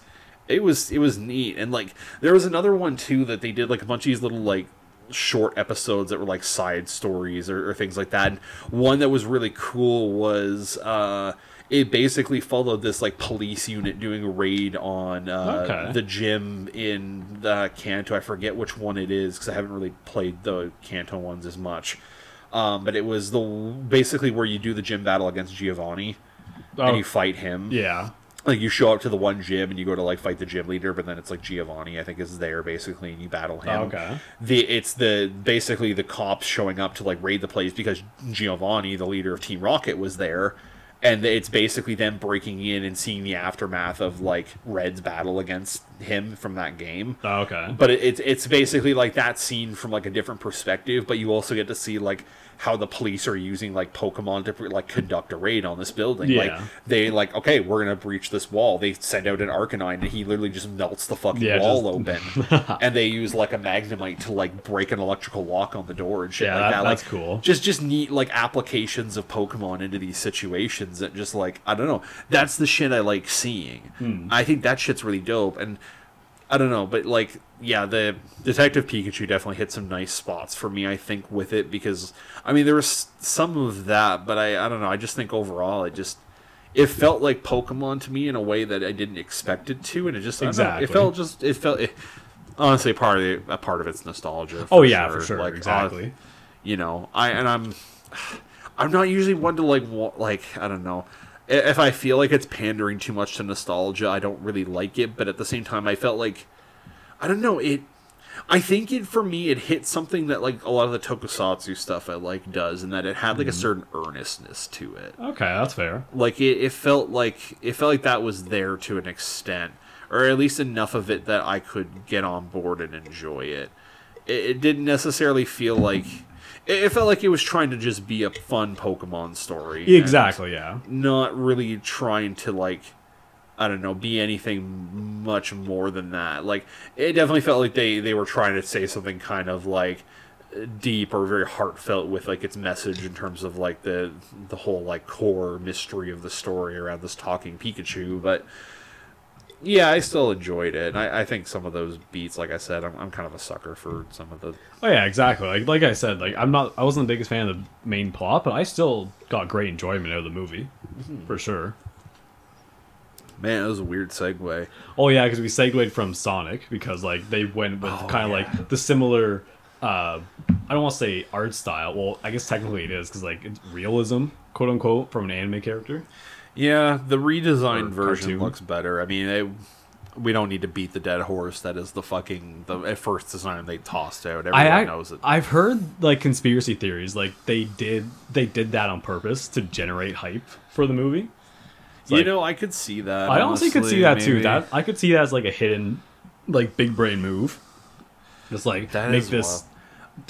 it was it was neat and like there was another one too that they did like a bunch of these little like short episodes that were like side stories or, or things like that and one that was really cool was uh it basically followed this like police unit doing a raid on uh, Okay. the gym in the Kanto. I forget which one it is because I haven't really played the Kanto ones as much. Um, but it was the basically where you do the gym battle against Giovanni and Oh, you fight him yeah. Like you show up to the one gym and you go to like fight the gym leader, but then it's like Giovanni, I think, is there basically, and you battle him. Oh, okay. The it's the basically the cops showing up to like raid the place because Giovanni, the leader of Team Rocket, was there, and it's basically them breaking in and seeing the aftermath of like Red's battle against him from that game. Oh, okay. But it, it's it's basically like that scene from like a different perspective, but you also get to see like how the police are using like Pokemon to like conduct a raid on this building. Like they like okay, we're gonna breach this wall. They send out an Arcanine and he literally just melts the fucking Yeah, wall just- open, *laughs* and they use like a Magnemite to like break an electrical lock on the door and shit Yeah, like that- that. that's like, cool. Just just neat like applications of Pokemon into these situations that just like I don't know. That's the shit I like seeing. Hmm. I think that shit's really dope and. I don't know, but like, yeah, the Detective Pikachu definitely hit some nice spots for me. I think with it because I mean there was some of that, but I I don't know. I just think overall it just it felt like Pokemon to me in a way that I didn't expect it to, and it just Exactly. it felt just it felt it, honestly part of it, a part of it's nostalgia. Oh yeah, for sure. Like, uh, exactly. you know, I and I'm *sighs* I'm not usually one to like like I don't know. If I feel like it's pandering too much to nostalgia, I don't really like it. But at the same time, I felt like I don't know it. I think it for me it hit something that like a lot of the tokusatsu stuff I like does, and that it had Mm-hmm. like a certain earnestness to it. Okay, that's fair. Like it, it felt like it felt like that was there to an extent, or at least enough of it that I could get on board and enjoy it. It, it didn't necessarily feel like it, felt like it was trying to just be a fun Pokemon story. Exactly. Yeah. Not really trying to like I don't know, be anything much more than that. Like it definitely felt like they they were trying to say something kind of like deep or very heartfelt with like its message in terms of like the the whole like core mystery of the story around this talking Pikachu, but yeah, I still enjoyed it. I, I think some of those beats, like I said, I'm, I'm kind of a sucker for some of the Oh yeah, exactly. Like like I said, like I'm not I wasn't the biggest fan of the main plot, but I still got great enjoyment out of the movie, Mm-hmm. for sure. man. It was a weird segue. Oh yeah, because we segued from Sonic because like they went with Oh, kind of yeah. like the similar. Uh, I don't want to say art style. Well, I guess technically it is because like it's realism, quote unquote, from an anime character. Yeah, the redesigned version cartoon. looks better. I mean, it, we don't need to beat the dead horse. That is the fucking the at first design they tossed out. Everyone I, knows it. I've heard like conspiracy theories, like they did they did that on purpose to generate hype for the movie. It's you like- know, I could see that. I honestly could see honestly, that too. That I could see that as like a hidden, like big brain move. Just like That make is this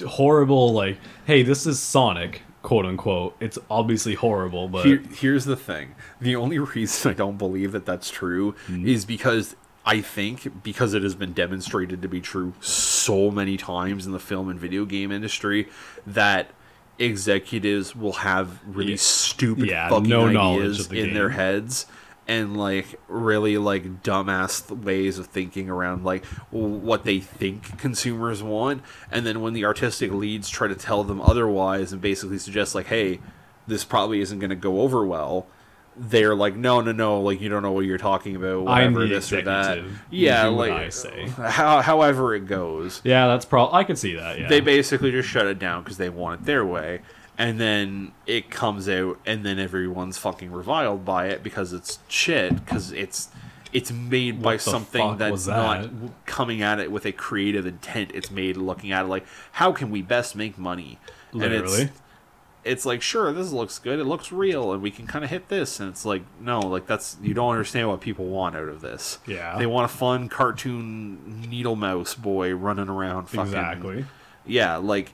horrible, like, hey, this is Sonic, quote unquote. It's obviously horrible, but Here, here's the thing: the only *laughs* reason I don't believe that that's true Hmm. is because I think because it has been demonstrated to be true so many times in the film and video game industry that executives will have really Yeah. stupid Yeah, fucking no knowledge ideas of the in their heads and like really like dumbass ways of thinking around like what they think consumers want and then when the artistic leads try to tell them otherwise and basically suggest like hey this probably isn't going to go over well they're like no no no like you don't know what you're talking about I'm whatever the this or that yeah You like I say. how, however it goes yeah, that's pro. I could see that. Yeah, they basically just shut it down because they want it their way and then it comes out and then everyone's fucking reviled by it because it's shit because it's it's made by something that's was not coming at it with a creative intent it's made looking at it like how can we best make money and literally. it's it's like sure this looks good it looks real and we can kind of hit this and it's like no like that's you don't understand what people want out of this Yeah. they want a fun cartoon needle mouse boy running around fucking exactly. yeah, like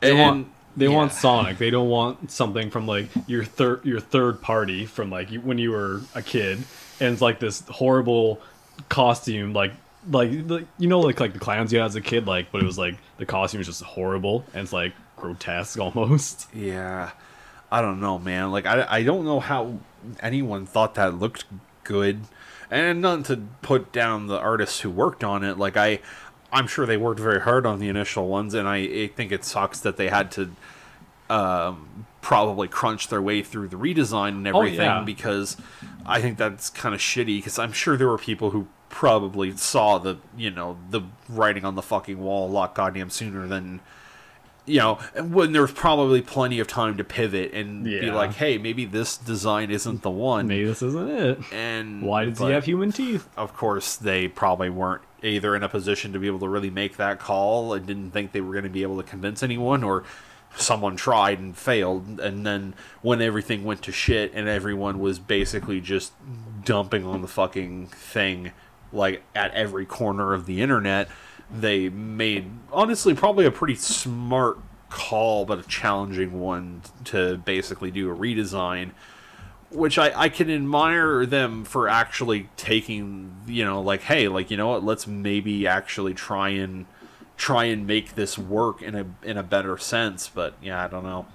They and- want they yeah. want Sonic. They don't want something from like your third your third party from like you, when you were a kid, and it's like this horrible costume, like like like you know like like the clowns you had as a kid, like but it was like the costume was just horrible and it's like grotesque *laughs* almost. Yeah, I don't know, man. Like I I don't know how anyone thought that looked good, and nothing to put down the artists who worked on it. Like I. I'm sure they worked very hard on the initial ones, and I, I think it sucks that they had to um, probably crunch their way through the redesign and Oh, everything yeah. because I think that's kind of shitty. Because I'm sure there were people who probably saw the you know the writing on the fucking wall a lot goddamn sooner than you know when there's probably plenty of time to pivot and be like, hey, maybe this design isn't the one. Maybe this isn't it. And Why does but- he have human teeth? of course, they probably weren't either in a position to be able to really make that call and didn't think they were going to be able to convince anyone or someone tried and failed and then when everything went to shit and everyone was basically just dumping on the fucking thing like at every corner of the internet they made honestly probably a pretty smart call but a challenging one to basically do a redesign which I, I can admire them for actually taking you know like hey like you know what let's maybe actually try and try and make this work in a in a better sense but yeah i don't know.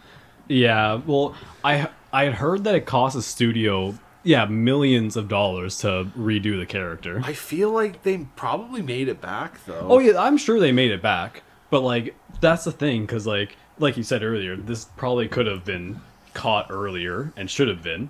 Yeah, well, I I had heard that it cost a studio yeah millions of dollars to redo the character. i feel like they probably made it back though. Oh yeah, I'm sure they made it back, but like that's the thing because like like you said earlier, this probably could have been caught earlier and should have been,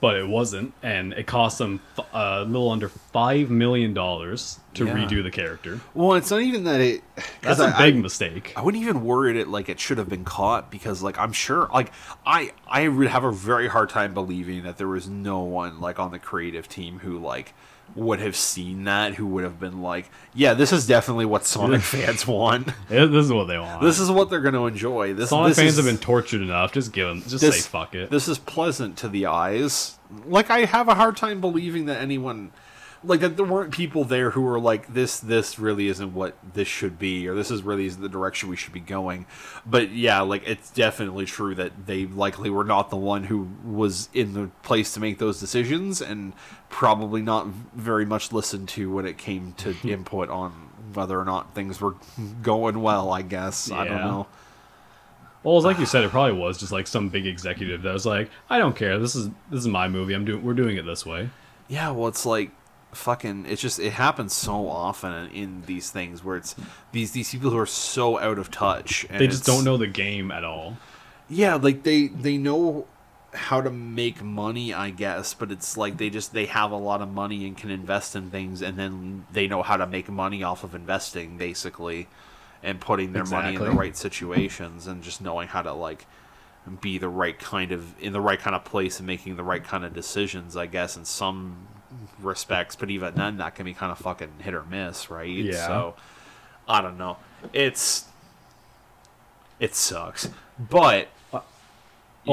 but it wasn't, and it cost them f- uh, a little under five million dollars to Yeah. redo the character. well it's not even that it That's a big I- mistake. I wouldn't even worry it like it should have been caught because like I'm sure like I I would have a very hard time believing that there was no one like on the creative team who like would have seen that who would have been like yeah this is definitely what Sonic fans want *laughs* this is what they want. this is what they're going to enjoy this Sonic this fans is, have been tortured enough. Just give them, just this, say fuck it. This is pleasant to the eyes. Like I have a hard time believing that anyone like that there weren't people there who were like this this really isn't what this should be or this is really isn't the direction we should be going. But yeah, like it's definitely true that they likely were not the one who was in the place to make those decisions and probably not very much listened to when it came to *laughs* input on whether or not things were going well, I guess. I don't know. Well, it's like you *sighs* said, it probably was just like some big executive that was like, "I don't care. This is this is my movie. I'm doing. We're doing it this way." Yeah, well, it's like fucking. It's just it happens so often in, in these things where it's these these people who are so out of touch. And They just don't know the game at all. Yeah, like they they know how to make money, I guess, but it's like they just they have a lot of money and can invest in things, and then they know how to make money off of investing, basically, and putting their money in the right situations, and just knowing how to like be the right kind of in the right kind of place and making the right kind of decisions, I guess, in some respects. But even then, that can be kind of fucking hit or miss, right? Yeah. So I don't know. It's it sucks, but you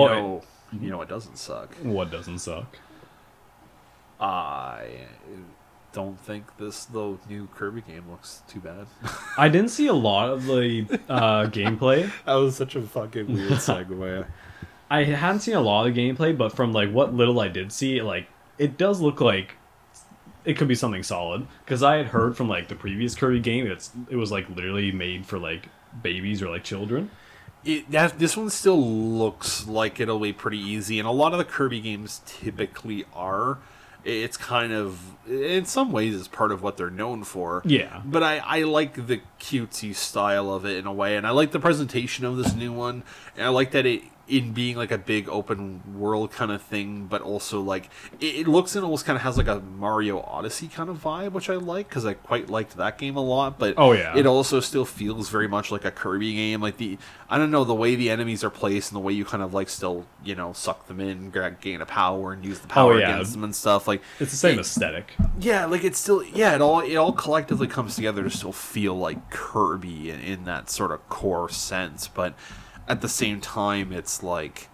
Oh, know, you know, it doesn't suck. What doesn't suck? I don't think this the new Kirby game looks too bad. *laughs* I didn't see a lot of the uh, *laughs* gameplay. that was such a fucking weird *laughs* segue. I hadn't seen a lot of the gameplay, but from like what little I did see, like it does look like it could be something solid. Because I had heard from like the previous Kirby game, it's it was like literally made for like babies or like children. It, that, this one still looks like it'll be pretty easy, and a lot of the Kirby games typically are. It's kind of, in some ways, it's part of what they're known for. Yeah. But I, I like the cutesy style of it in a way, and I like the presentation of this new one, and I like that it in being like a big open world kind of thing, but also like it, it looks and almost kind of has like a Mario Odyssey kind of vibe, which I like because I quite liked that game a lot. But Oh, yeah. it also still feels very much like a Kirby game. Like the I don't know the way the enemies are placed and the way you kind of like still you know suck them in, gain a power, and use the oh, power Oh, yeah. against them and stuff. Like It's the same it- aesthetic. yeah, like it's still yeah, it all it all collectively comes together to still feel like Kirby in, in that sort of core sense, but at the same time it's like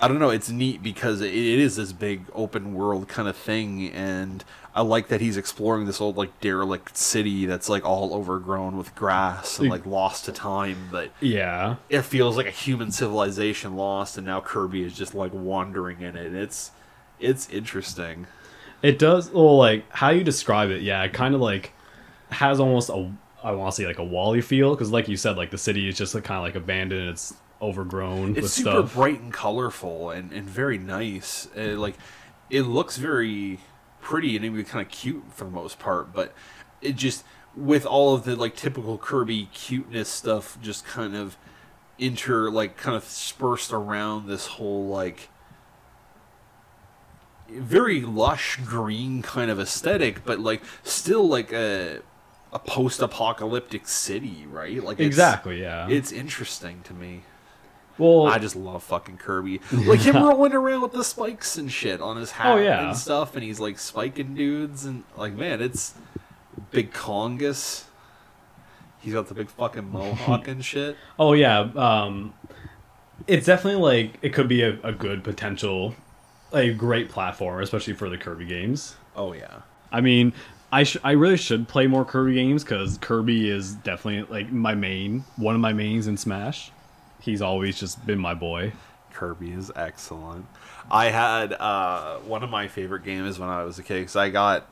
I don't know, it's neat because it, it is this big open world kind of thing and I like that he's exploring this old like derelict city that's like all overgrown with grass and like lost to time, but Yeah. it feels like a human civilization lost and now Kirby is just like wandering in it. It's it's interesting. It does. Well, like how you describe it, yeah, it kind of like has almost a I want to say like a WALL-E feel because, like you said, like the city is just like, kind of like abandoned. It's overgrown it's super stuff. bright and colorful and, and very nice uh, like it looks very pretty and even kind of cute for the most part but it just with all of the like typical kirby cuteness stuff just kind of inter like kind of dispersed around this whole like very lush green kind of aesthetic but like still like a a post-apocalyptic city right like it's- Exactly. Yeah. it's interesting to me well, I just love fucking Kirby. Like him *laughs* rolling around with the spikes and shit on his hat Oh, yeah. and stuff, and he's like spiking dudes and like man, it's big Congus. He's got the big fucking mohawk and *laughs* shit. Oh yeah, um, it's definitely like it could be a, a good potential, a great platform, especially for the Kirby games. Oh yeah. I mean, I sh- I really should play more Kirby games because Kirby is definitely like my main, one of my mains in Smash. He's always just been my boy. Kirby is excellent. I had uh, one of my favorite games when I was a kid because I got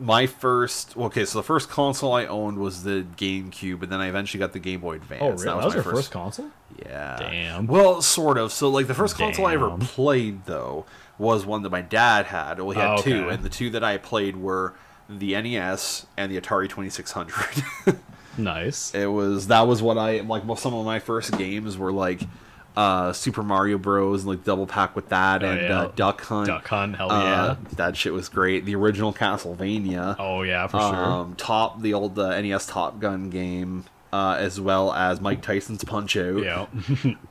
my first. Okay, so the first console I owned was the GameCube, and then I eventually got the Game Boy Advance. Oh, really? That was, my your first console? Yeah. Damn. Well, sort of. So, like, the first console I ever played, though, was one that my dad had. Well, he had Oh, two, okay. and the two that I played were the NES and the Atari 2600. *laughs* Nice. it was that was what I like. Well, some of my first games were like uh, Super Mario Bros. and like double pack with that, Oh, and yeah. uh, Duck Hunt. Duck Hunt, hell Uh, yeah. that shit was great. The original Castlevania. Oh yeah, for sure. Um, top the old uh, NES Top Gun game, uh, as well as Mike Tyson's Punch Out. yeah.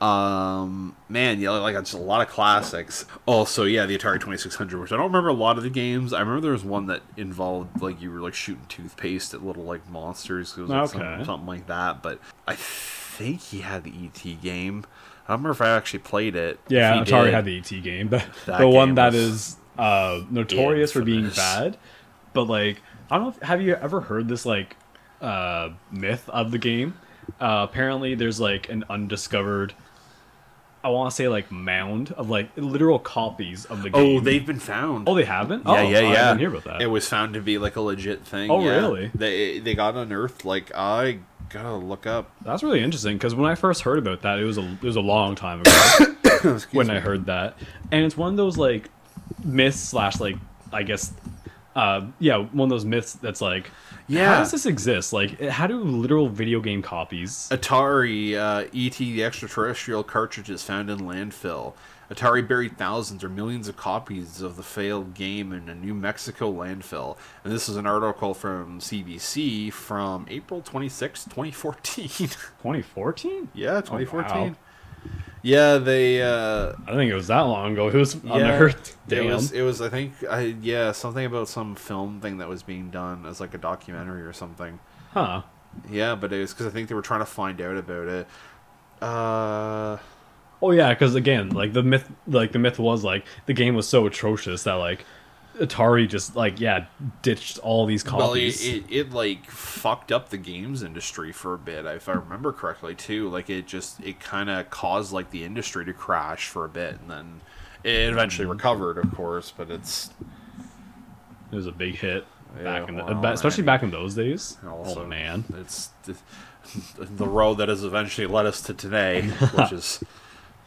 *laughs* Um, man, yeah, like just a lot of classics. Also, yeah, the Atari Twenty Six Hundred, which I don't remember a lot of the games. I remember there was one that involved like you were like shooting toothpaste at little like monsters. It was like, Okay. something like that. But I think he had the ET game. I don't remember if I actually played it. Yeah, Atari did, had the ET game, the, That the one game that was is uh, notorious for being bad. But like, I don't know. If, have you ever heard this like uh, myth of the game? Uh, apparently, there's like an undiscovered. I want to say like mound of like literal copies of the game. Oh, they've been found. oh they haven't. Yeah, oh, yeah, I yeah. didn't hear about that. It was found to be like a legit thing. Oh, yeah. really? They they got unearthed. Like I gotta look up. That's really interesting because when I first heard about that, it was a it was a long time ago *coughs* when me. I heard that, and it's one of those like myths slash like I guess uh yeah one of those myths that's like Yeah. how does this exist like how do literal video game copies Atari uh, ET the extraterrestrial cartridges found in landfill. Atari buried thousands or millions of copies of the failed game in a New Mexico landfill. And this is an article from CBC from April 26, 2014. *laughs* 2014 yeah, 2014. wow. Yeah, they uh I don't think it was that long ago it was yeah, unearthed damn It was it was I think I yeah, something about some film thing that was being done as like a documentary or something. huh Yeah, but it was cuz I think they were trying to find out about it. Uh oh yeah because again like the myth like the myth was like the game was so atrocious that like Atari just like yeah ditched all these Well, it, copies it, it like fucked up the games industry for a bit, if I remember correctly too. Like it just it kind of caused like the industry to crash for a bit, and then it eventually Mm-hmm. recovered, of course. But it's it was a big hit Yeah, back in the, well, especially I back in those days also oh man it's the, the road that has eventually led us to today, *laughs* which is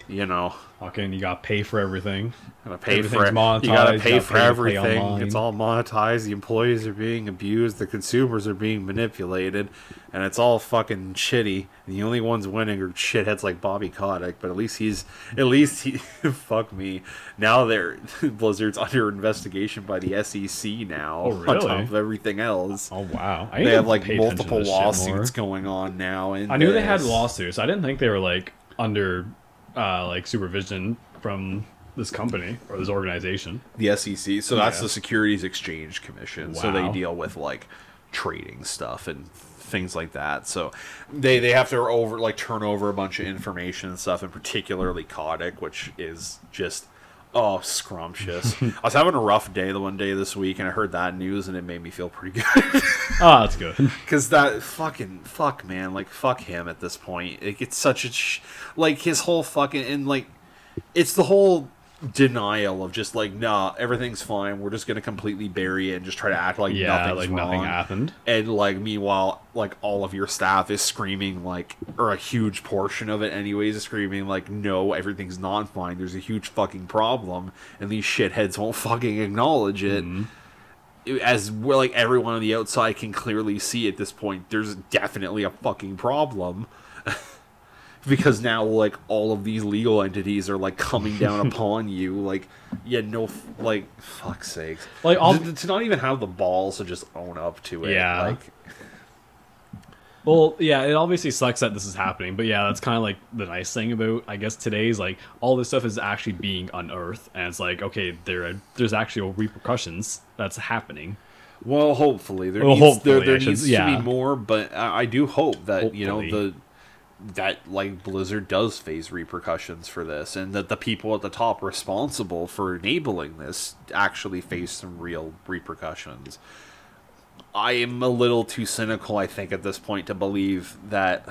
you know Fucking, you got to pay for everything. gotta pay for it. monetized, You gotta you pay gotta for pay to pay everything. It's all monetized. The employees are being abused. The consumers are being manipulated, and it's all fucking shitty. And the only ones winning are shitheads like Bobby Kotick. But at least he's at least he *laughs* fuck me. Now they're *laughs* Blizzard's under investigation by the SEC now. Oh, On really? top of everything else. Oh wow! I They have like pay attention to multiple this lawsuits going on now. And I knew they had lawsuits. I didn't think they were like under uh, like supervision from this company or this organization. the SEC. So that's Yeah. the Securities Exchange Commission. So they deal with like trading stuff and things like that. So they they have to over like turn over a bunch of information and stuff, and particularly Kotick, which is just oh scrumptious. I was having a rough day the one day this week, and I heard that news, and it made me feel pretty good. Oh, *laughs* that's good. *laughs* Because that fucking fuck man, like fuck him at this point. It gets such a sh- like his whole fucking and like it's the whole denial of just like nah, everything's fine. We're just gonna completely bury it and just try to act like yeah, nothing's like wrong. nothing happened. And like meanwhile, like all of your staff is screaming like, or a huge portion of it, anyways, is screaming like, no, everything's not fine. There's a huge fucking problem, and these shitheads won't fucking acknowledge it mm-hmm. as well, like everyone on the outside can clearly see at this point, there's definitely a fucking problem. *laughs* because now, like, all of these legal entities are, like, coming down *laughs* upon you. Like, yeah, no, f- like, fuck's sakes. Like, all- to, to not even have the balls to just own up to it. Yeah. Like, Well, yeah, it obviously sucks that this is happening, but yeah, that's kind of like the nice thing about I guess today's like all this stuff is actually being unearthed, and it's like okay, there are, there's actual repercussions that's happening. Well, hopefully there Well, needs, there, hopefully, there should- needs to yeah. be more, but I, I do hope that you know the that like Blizzard does face repercussions for this, and that the people at the top responsible for enabling this actually face some real repercussions. I am a little too cynical, I think, at this point to believe that.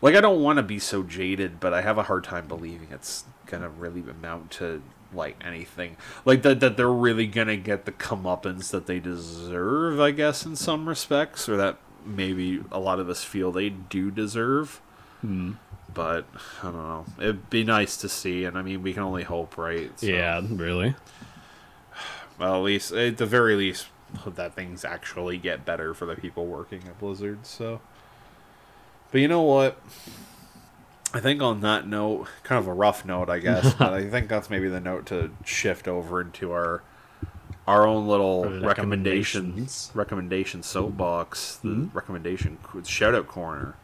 Like, I don't want to be so jaded, but I have a hard time believing it's gonna really amount to like anything. Like that that they're really gonna get the comeuppance that they deserve, I guess, in some respects, or that maybe a lot of us feel they do deserve. Hmm. But I don't know. It'd be nice to see, and I mean, we can only hope, right? So- Yeah, really. well, at least at the very least, that things actually get better for the people working at Blizzard. So, but you know what? I think on that note, kind of a rough note, I guess, *laughs* but I think that's maybe the note to shift over into our our own little recommendation Recommendations. recommendation soapbox, the hmm? recommendation shout out corner.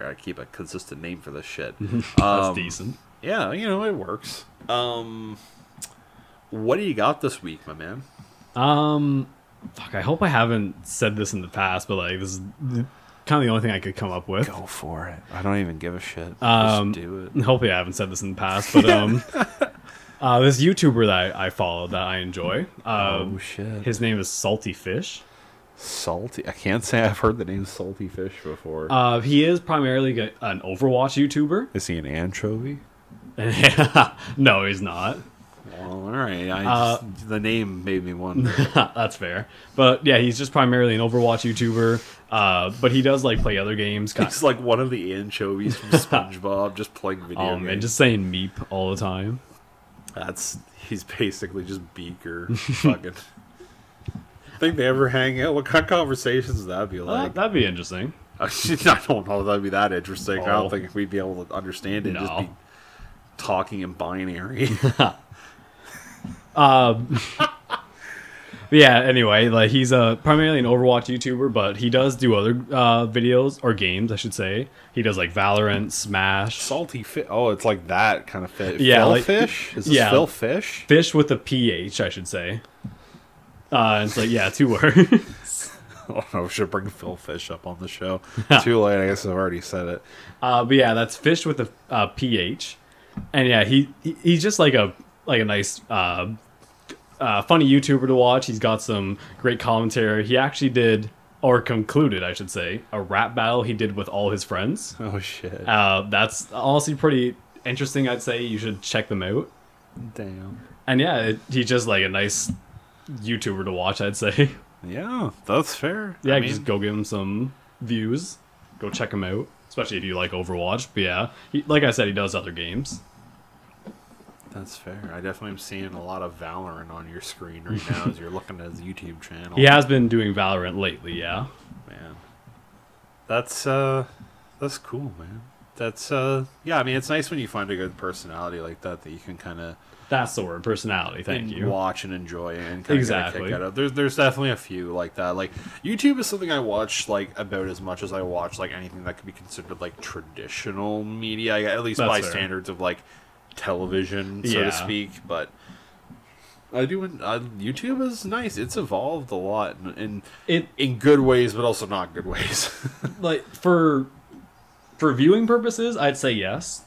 I gotta keep a consistent name for this shit. *laughs* That's Um, decent. Yeah, you know it works. Um, what do you got this week, my man? Um, fuck. I hope I haven't said this in the past, but like this is kind of the only thing I could come up with. Go for it. I don't even give a shit. Um, Just do it. Hopefully, I haven't said this in the past, but um, *laughs* uh, this YouTuber that I, I follow that I enjoy. Um, oh shit. his name is Salty Fish. Salty. I can't say I've heard the name Salty Fish before. Uh, he is primarily an Overwatch YouTuber. Is he an anchovy? *laughs* no, he's not. Well, all right. I Uh, the name made me wonder. *laughs* That's fair. But yeah, he's just primarily an Overwatch YouTuber. Uh, but he does like play other games. He's like one of the anchovies from *laughs* SpongeBob, just playing video Oh games. and just saying meep all the time. That's he's basically just Beaker. fucking. Think they ever hang out? What kind of conversations would that be Uh, like? that'd be interesting. *laughs* I don't know if that'd be that interesting. I don't think we'd be able to understand it. Just be talking in binary. *laughs* *laughs* Um, yeah. Anyway, like he's a primarily an Overwatch YouTuber, but he does do other uh, videos or games, I should say. He does like Valorant, Smash, Salty fish. Oh, it's like that kind of fish. Yeah, Phil like- fish. Is this yeah. Phil fish? Fish with a PH, I should say. Uh, it's like yeah, two words. *laughs* Oh, we should bring Phil Fish up on the show. Too late. I guess I've already said it. Uh, but yeah, that's fish with a uh, ph, and yeah, he, he he's just like a like a nice uh, uh, funny YouTuber to watch. He's got some great commentary. He actually did or concluded, I should say, a rap battle he did with all his friends. *laughs* Oh shit! Uh, that's honestly pretty interesting. I'd say you should check them out. Damn. And yeah, it, he's just like a nice YouTuber to watch. I'd say. Yeah, that's fair. *laughs* Yeah, I mean, just go give him some views. Go check him out, especially if you like Overwatch. But yeah, he, like I said, he does other games. that's fair. I definitely am seeing a lot of Valorant on your screen right now as you're looking at his YouTube channel. He has been doing Valorant lately, yeah. man. That's uh, that's cool, man. That's uh, yeah. I mean, it's nice when you find a good personality like that that you can kind of That's the word, personality. Thank you. watch and enjoy and kind Exactly. of kick out of. There's there's definitely a few like that. Like YouTube is something I watch like about as much as I watch like anything that could be considered like traditional media, at least That's by fair. standards of like television, so Yeah. to speak. But I do. Uh, YouTube is nice. It's evolved a lot in, in It in good ways, but also not good ways. *laughs* like for for viewing purposes, I'd say yes.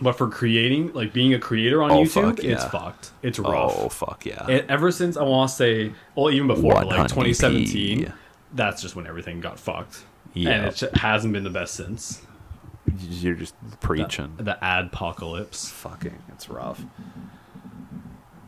But for creating, like being a creator on Oh, YouTube, fuck, it's fucked. It's rough. Oh fuck yeah! It, ever since I want to say, well, even before like 100p. 2017, that's just when everything got fucked. Yeah, and it just hasn't been the best since. You're just preaching. The adpocalypse. fucking it's rough.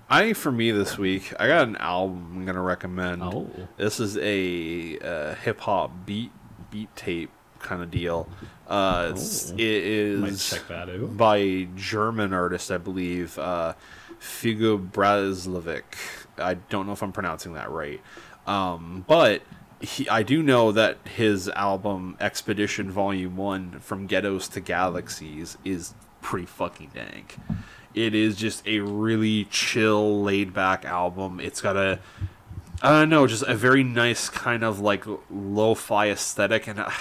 I think for me this week, I got an album I'm gonna recommend. Oh. This is a uh, hip hop beat beat tape kind of deal. Uh, Oh. it is check that out. by German artist, I believe, uh, Figo Brazlovic. I don't know if I'm pronouncing that right, um, but he, I do know that his album Expedition Volume One, From Ghettos to Galaxies, is pretty fucking dank. It is just a really chill, laid back album. It's got a I don't know, just a very nice kind of like lo-fi aesthetic, and I,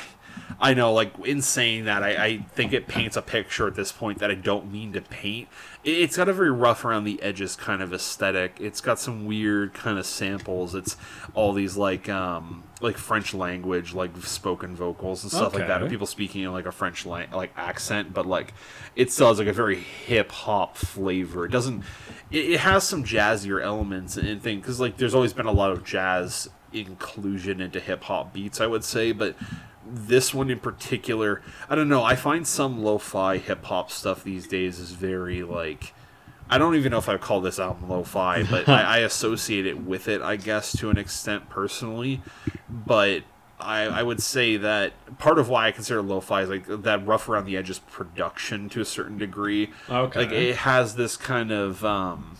I know, like in saying that, I, I think it paints a picture at this point that I don't mean to paint. It, it's got a very rough around the edges kind of aesthetic. It's got some weird kind of samples. It's all these like um like French language, like spoken vocals and stuff like that, and people speaking in like a French lang- like accent, but like it still has like a very hip hop flavor. It doesn't. It, it has some jazzier elements and things because like there's always been a lot of jazz inclusion into hip hop beats, I would say, but this one in particular, I don't know. I find some lo-fi hip hop stuff these days is very like. I don't even know if I would call this album lo-fi, *laughs* but I, I associate it with it, I guess, to an extent personally. But I, I would say that part of why I consider lo-fi is like that rough around the edges production to a certain degree. Okay. Like it has this kind of um,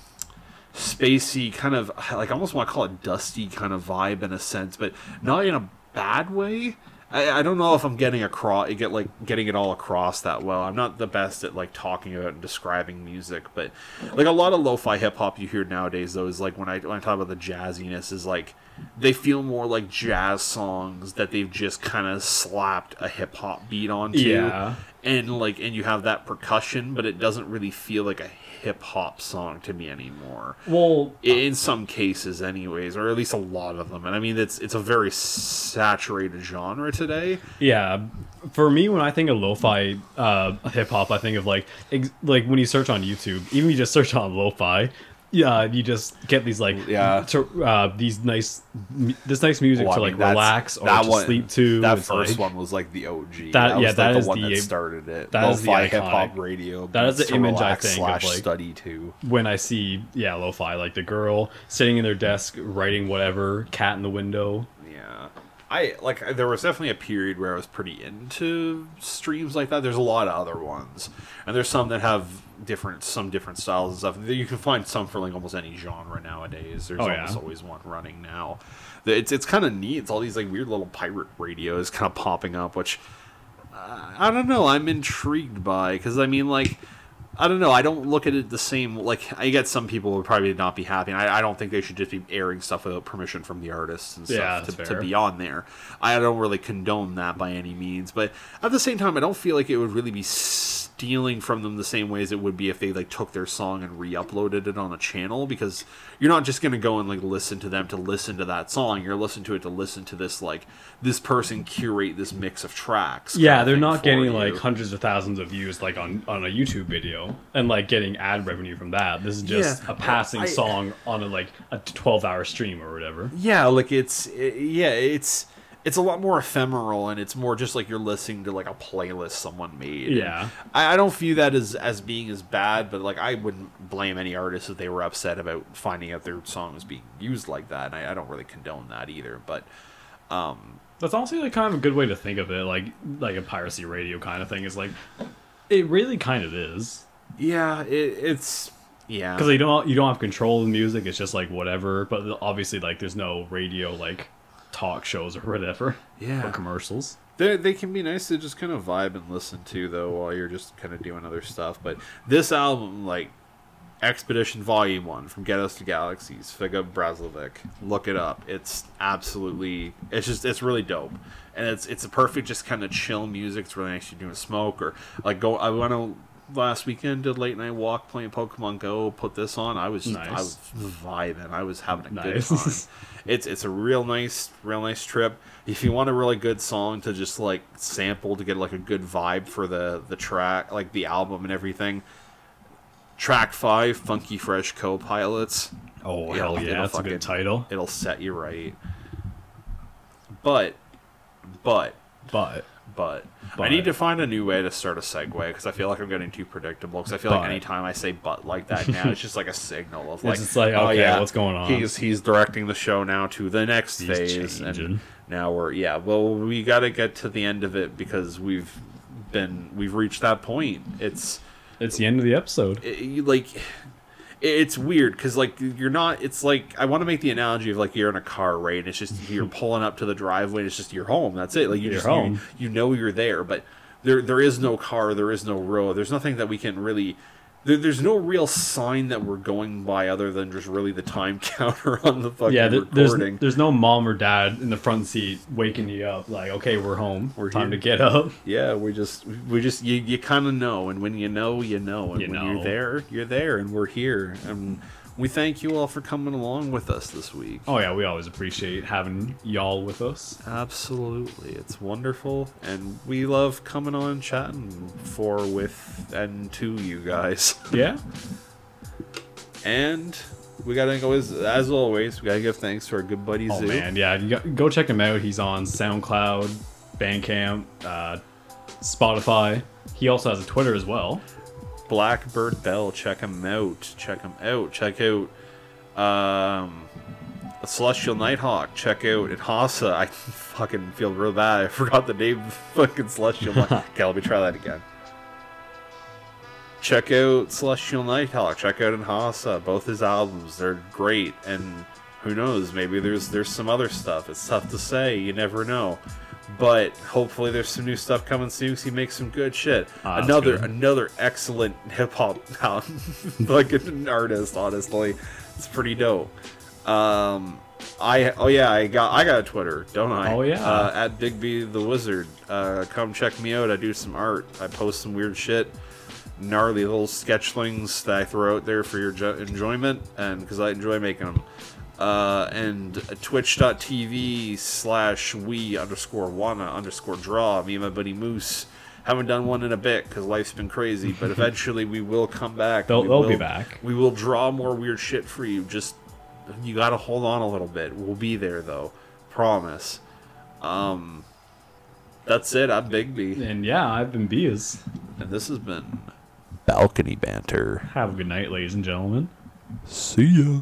spacey kind of like I almost want to call it dusty kind of vibe in a sense, but not in a bad way. I, I don't know if I'm getting across get like getting it all across that well. I'm not the best at like talking about and describing music, but like a lot of lo-fi hip hop you hear nowadays though is like when I when I talk about the jazziness is like they feel more like jazz songs that they've just kind of slapped a hip hop beat onto Yeah. And like and you have that percussion but it doesn't really feel like a hip hop song to me anymore. Well, in some cases anyways or at least a lot of them. And i mean it's it's a very saturated genre today. Yeah, for me, when I think of lo-fi uh, hip hop, I think of like ex- like when you search on YouTube, even if you just search on lo-fi, yeah, you just get these like Yeah. to, uh, these nice this nice music Well, to like that's- relax or that to one- sleep to. that first like- one was like the og That- was yeah, like that the is one the- that started it that is the hip hop radio that is the image I think of, like- study to when I see yeah lo-fi, like the girl sitting in their desk writing whatever, cat in the window. Yeah. I like there was definitely a period where I was pretty into streams like that. There's a lot of other ones. And there's some that have different some different styles and stuff. You can find some for like almost any genre nowadays. There's Oh, yeah. almost always one running now. It's it's kind of neat. It's all these like weird little pirate radios kind of popping up which uh, I don't know. I'm intrigued by because I mean, like, I don't know. I don't look at it the same. Like, I get some people would probably not be happy. And I, I don't think they should just be airing stuff without permission from the artists and stuff that's to, to be on there. I don't really condone that by any means. But at the same time, I don't feel like it would really be stealing from them the same way as it would be if they like took their song and re-uploaded it on a channel because you're not just going to go and like listen to them to listen to that song you're listening to it to listen to this like this person curate this mix of tracks Yeah, they're not getting you. like hundreds of thousands of views like on on a YouTube video and like getting ad revenue from that. This is just Yeah, a passing I- song on a like a 12 hour stream or whatever. yeah like it's i yeah it's it's a lot more ephemeral and it's more just like you're listening to like a playlist someone made Yeah. I, I don't view that as as being as bad but like i wouldn't blame any artist if they were upset about finding out their song was being used like that and i, I don't really condone that either but um That's honestly like kind of a good way to think of it, like like a piracy radio kind of thing. Is like it really kind of is yeah it, it's yeah because you don't you don't have control of the music. It's just like whatever. But obviously, like there's no radio like talk shows or whatever. Yeah. Or commercials. They they can be nice to just kind of vibe and listen to though while you're just kind of doing other stuff. But this album, like Expedition Volume One from Ghettos to Galaxies, Figa Brazlovic, look it up. It's absolutely it's just it's really dope. And it's it's a perfect just kind of chill music. It's really nice to do a smoke or like go. I to last weekend did late night walk playing Pokemon Go. Put this on. I was I was vibing. I was having a Nice. good time it's it's a real nice real nice trip if you want a really good song to just like sample to get like a good vibe for the the track like the album and everything track five funky fresh co-pilots Oh It'll- hell yeah, that's a good title. it'll set you right but but But but, I need to find a new way to start a segue because I feel like I'm getting too predictable. Because I feel like But. anytime I say "but" like that now, it's just like a signal of *laughs* like, just like, oh okay, yeah, what's going on? He's he's directing the show now to the next He's phase, changing. and now we're yeah. Well, we got to get to the end of it because we've been we've reached that point. It's it's the end of the episode. it, like it's weird because like you're not it's like i want to make the analogy of like you're in a car right and it's just you're pulling up to the driveway and it's just your home that's it like you You're just home. You, you know you're there but there there is no car there is no road there's nothing that we can really there, there's no real sign that we're going by other than just really the time *laughs* counter on the fucking yeah, there, there's recording. there's no mom or dad in the front seat waking you up like, okay, we're home. We're time here." to get up. yeah, we just we just you, you kind of know, and when you know, you know, and You when know. you're there, you're there, and we're here, and we thank you all for coming along with us this week. Oh yeah, we always appreciate having y'all with us. Absolutely, it's wonderful, and we love coming on and chatting for, with, and to you guys. *laughs* Yeah. And we gotta go as, as always. We gotta give thanks to our good buddy Oh Zoo. man, yeah, got, go check him out. He's on SoundCloud, Bandcamp, uh, Spotify. He also has a Twitter as well. Blackbird Bell. Check him out. Check him out. Check out um, Celestial Nighthawk. Check out Inhasa. I *laughs* fucking feel real bad. I forgot the name of fucking Celestial Night. *laughs* okay, let me try that again. Check out Celestial Nighthawk. Check out Inhasa. Both his albums. They're great. And who knows? Maybe there's there's some other stuff. It's tough to say. You never know. But hopefully there's some new stuff coming soon he makes some good shit. Ah, another good. another excellent *laughs* hip hop *laughs* fucking artist. Honestly, it's pretty dope. Um, I oh yeah, I got I got a Twitter, don't I? Oh, yeah. uh, at Bigby the Wizard. Uh, come check me out. I do some art. I post some weird shit, gnarly little sketchlings that I throw out there for your jo- enjoyment, and because I enjoy making them. Uh, and twitch.tv slash we underscore wanna underscore draw. Me and my buddy Moose haven't done one in a bit because life's been crazy, but *laughs* eventually we will come back. They'll- We they'll be back. We will draw more weird shit for you. Just you gotta hold on a little bit. We'll be there though, promise. Um, that's it. I'm Bigby, And yeah, I've been Beas. and this has been balcony banter. Have a good night, ladies and gentlemen. See ya.